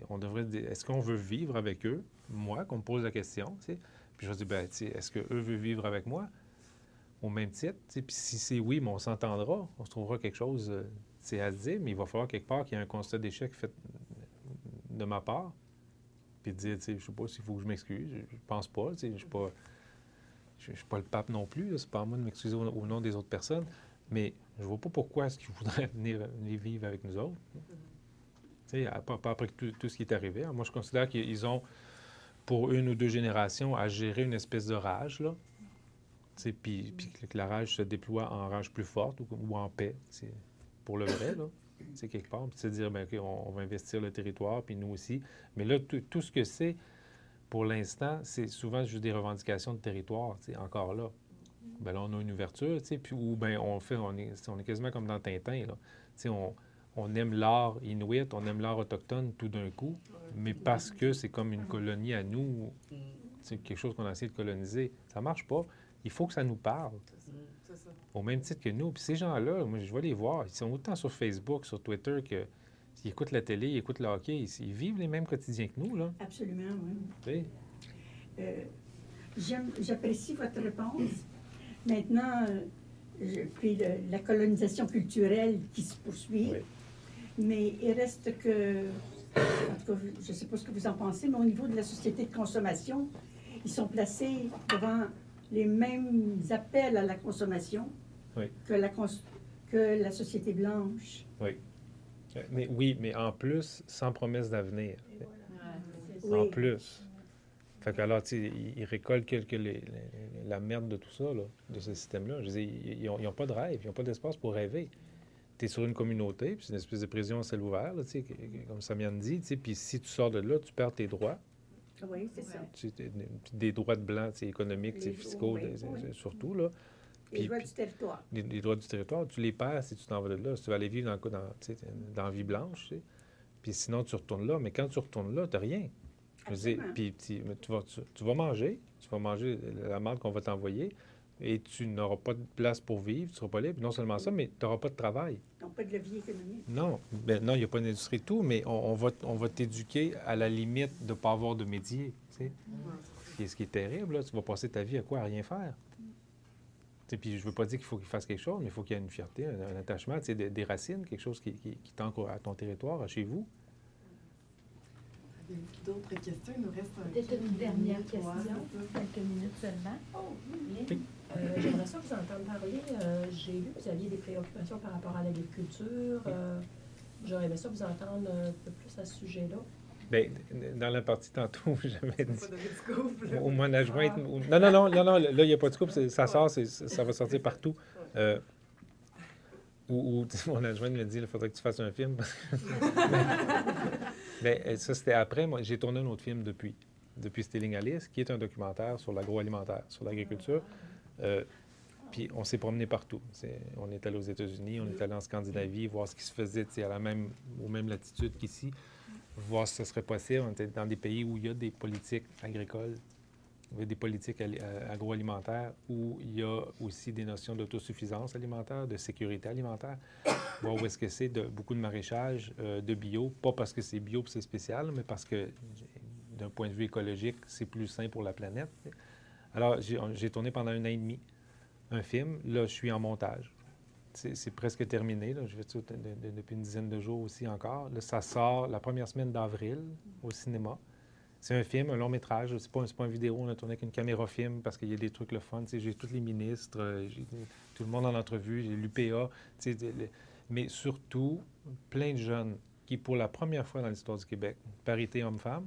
On devrait. Est-ce qu'on veut vivre avec eux? Moi, qu'on me pose la question. Puis je dis, ben, est-ce qu'eux veulent vivre avec moi? Au même titre. Puis si c'est oui, mais on s'entendra. On se trouvera quelque chose euh, à dire, mais il va falloir quelque part qu'il y ait un constat d'échec fait de ma part. Puis dire, tu sais, je sais pas s'il faut que je m'excuse. Je, pense pas. Je ne suis pas. Je suis pas le pape non plus, c'est pas à moi de m'excuser au, nom des autres personnes, mais je vois pas pourquoi est-ce qu'ils voudraient venir, vivre avec nous autres. Tu sais, pas, après tout, ce qui est arrivé. Moi, je considère qu'ils ont, pour une ou deux générations, à gérer une espèce de rage, là. Puis, puis que la rage se déploie en rage plus forte ou, en paix. Pour le vrai, là. C'est quelque part. Puis c'est dire, bien, OK, on, va investir le territoire, puis nous aussi. Mais là, tout ce que c'est, pour l'instant, c'est souvent juste des revendications de territoire, encore là. Bien là, on a une ouverture, puis ou bien on fait, on est, on est quasiment comme dans Tintin, là. On, on aime l'art inuit, on aime l'art autochtone tout d'un coup, mais parce que c'est comme une colonie à nous, c'est quelque chose qu'on a essayé de coloniser. Ça marche pas. Il faut que ça nous parle. Au même titre que nous. Puis ces gens-là, moi, je vais les voir. Ils sont autant sur Facebook, sur Twitter que ils écoutent la télé, ils écoutent le hockey, ils, vivent les mêmes quotidiens que nous, là. Absolument, oui. Euh, j'apprécie votre réponse. Maintenant, euh, puis la colonisation culturelle qui se poursuit. Mais il reste que, en tout cas, je ne sais pas ce que vous en pensez, mais au niveau de la société de consommation, ils sont placés devant les mêmes appels à la consommation que, la que la société blanche. Oui. Mais oui, mais en plus, sans promesse d'avenir. En plus. Fait que alors, tu ils, récoltent quelque, la merde de tout ça, là, de ce système-là. Je dis, ils n'ont pas de rêve, ils n'ont pas d'espace pour rêver. Tu es sur une communauté, puis c'est une espèce de prison à ciel ouvert, là, comme Samian dit, puis si tu sors de là, tu perds tes droits. Oui, c'est ça. des droits de blanc économiques, fiscaux, surtout. Là. les droits du territoire. Les, droits du territoire, tu les perds si tu t'en vas de là. Si tu vas aller vivre dans, dans, dans la vie blanche, puis sinon tu retournes là. Mais quand tu retournes là, tu n'as rien. puis tu, vas, tu, vas manger, tu vas manger la marque qu'on va t'envoyer, et tu n'auras pas de place pour vivre, tu ne seras pas libre. Non seulement ça, mais tu n'auras pas de travail. Non, pas de levier économique. Non, ben, non, il n'y a pas d'industrie et tout, mais on, va, on va t'éduquer à la limite de ne pas avoir de métier. Tu sais? Ce qui est terrible, là, tu vas passer ta vie à quoi? À rien faire. Puis je ne veux pas dire qu'il faut qu'il fasse quelque chose, mais il faut qu'il y ait une fierté, un, attachement, des, des, racines, quelque chose qui, qui, qui à ton territoire, à chez vous. D'autres questions? Il nous reste Peut-être une dernière question, quelques minutes seulement. Oh, euh, J'aimerais ça vous entendre parler. Euh, j'ai vu que vous aviez des préoccupations par rapport à l'agriculture. Euh, J'aurais aimé ça vous entendre un peu plus à ce sujet-là. Bien, dans la partie tantôt, j'avais dit. Au mois de juin. Ah. Non, non, non, non, non, là, il n'y a pas de scoop. Ça sort, ça va sortir partout. Euh, ou, mon adjoint me dit il faudrait que tu fasses un film. Euh, ça, c'était après. Moi, j'ai tourné un autre film depuis, depuis Stealing Alice, qui est un documentaire sur l'agroalimentaire, sur l'agriculture. Euh, puis on s'est promené partout. on est allé aux États-Unis, on est allé en Scandinavie, voir ce qui se faisait à la même, aux mêmes latitudes qu'ici voir si ce serait possible. On était dans des pays où il y a des politiques agricoles, des politiques euh, agroalimentaires, où il y a aussi des notions d'autosuffisance alimentaire, de sécurité alimentaire, voir où est-ce que c'est beaucoup de maraîchage, euh, de bio, pas parce que c'est bio c'est spécial, mais parce que d'un point de vue écologique, c'est plus sain pour la planète. Alors, j'ai tourné pendant un an et demi un film. Là, je suis en montage c'est presque terminé. Je vais depuis une dizaine de jours aussi encore. Là, ça sort la première semaine d'avril au cinéma. C'est un film, un long métrage. C'est pas, pas une vidéo. On a tourné avec une caméra film parce qu'il y a des trucs le fun. J'ai tous les ministres, euh, tout le monde en entrevue, j'ai l'UPA. Mais surtout, plein de jeunes qui, pour la première fois dans l'histoire du Québec, parité homme-femme,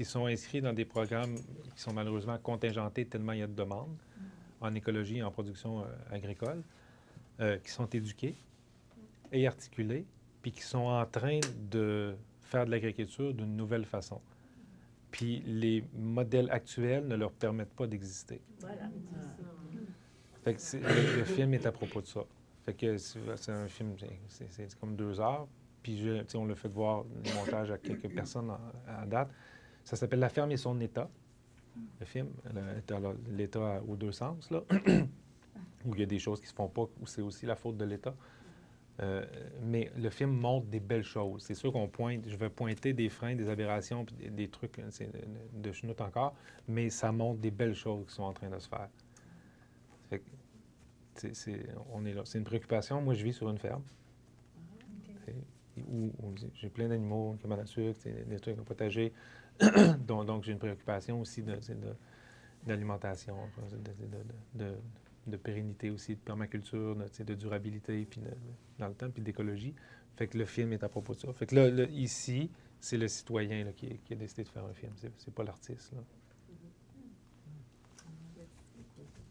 qui sont inscrits dans des programmes qui sont malheureusement contingentés tellement il y a de demandes en écologie et en production euh, agricole. Euh, qui sont éduqués et articulés, puis qui sont en train de faire de l'agriculture d'une nouvelle façon. Puis les modèles actuels ne leur permettent pas d'exister. Voilà. Fait que le, le film est à propos de ça. Fait que c'est un film, c'est- comme deux heures. Puis je- on l'a fait voir le montage à quelques personnes en- à date. Ça s'appelle La ferme et son état, le film. L'État aux deux sens, là. où il y a des choses qui se font pas, où c'est aussi la faute de l'État. Euh, mais le film montre des belles choses. C'est sûr qu'on pointe, je vais pointer des freins, des aberrations, puis des, des trucs de, chenoute encore, mais ça montre des belles choses qui sont en train de se faire. Fait que, c'est- c'est- on est là. C'est une préoccupation. Moi, je vis sur une ferme. Où, où j'ai plein d'animaux, cabane à sucre, tu sais, des trucs au potager. donc, j'ai une préoccupation aussi d'alimentation, de, pérennité aussi, de permaculture, de, durabilité, puis dans le temps, puis d'écologie. Fait que le film est à propos de ça. Fait que là, ici, c'est le citoyen qui, a décidé de faire un film. C'est, pas l'artiste.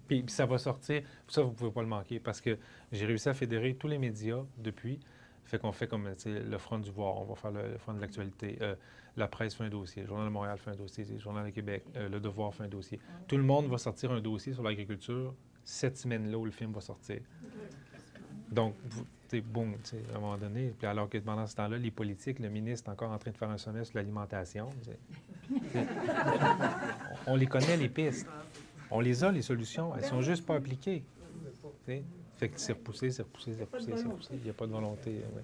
Puis, ça va sortir. Ça, vous pouvez pas le manquer parce que j'ai réussi à fédérer tous les médias depuis. Fait qu'on fait comme le Front du Voir, on va faire le, le Front de l'actualité. Euh, la presse fait un dossier, le Journal de Montréal fait un dossier, le Journal de Québec, euh, le Devoir fait un dossier. Tout le monde va sortir un dossier sur l'agriculture cette semaine-là où le film va sortir. Donc, tu boum, tu sais, à un moment donné. Puis alors que pendant ce temps-là, les politiques, le ministre est encore en train de faire un sommet sur l'alimentation. on, les connaît, les pistes. On les a, les solutions. Elles sont juste pas appliquées. Fait que c'est repoussé, c'est repoussé, c'est repoussé, c'est repoussé. Il n'y a pas de volonté. ouais.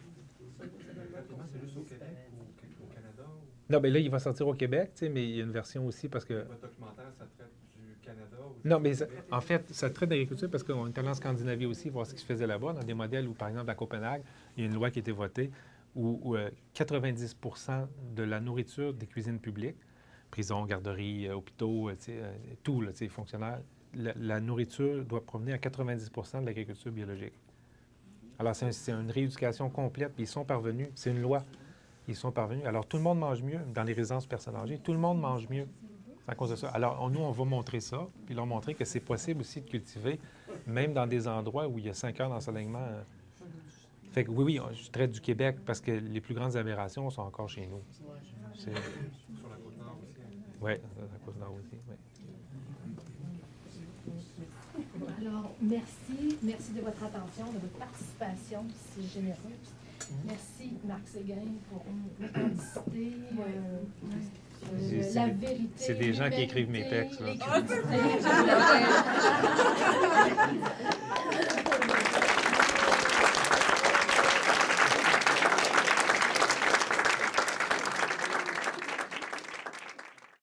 C'est juste au Québec ou au Canada? ou- Non, mais là, il va sortir au Québec, tu sais, mais il y a une version aussi parce que. Votre documentaire, ça traite du Canada ou Non, mais ça- en fait, ça traite d'agriculture parce qu'on est allé en Scandinavie aussi, voir ce qui se faisait là-bas, dans des modèles où, par exemple, à Copenhague, il y a une loi qui a été votée où, où, euh, 90% de la nourriture des cuisines publiques, prisons, garderies, euh, hôpitaux, euh, tu sais, euh, tout, là, tu sais, fonctionnaires, la, la nourriture doit provenir à 90% de l'agriculture biologique. Alors, c'est un- c'est une rééducation complète, puis ils sont parvenus, c'est une loi, ils sont parvenus. Alors, tout le monde mange mieux dans les résidences personnes âgées, tout le monde mange mieux. À cause de ça. Alors, on- nous, on va montrer ça, puis leur montrer que c'est possible aussi de cultiver, même dans des endroits où il y a cinq heures d'ensoleillement. Fait que oui, oui, on- je traite du Québec parce que les plus grandes aberrations sont encore chez nous. C'est... Sur la côte nord aussi. hein. Oui, à cause nord aussi. ouais. Alors, merci. Merci de votre attention, de votre participation si généreuse. Merci, Marc Séguin, pour l'authenticité, euh, euh, la des- vérité. c'est des gens qui écrivent mes textes, là.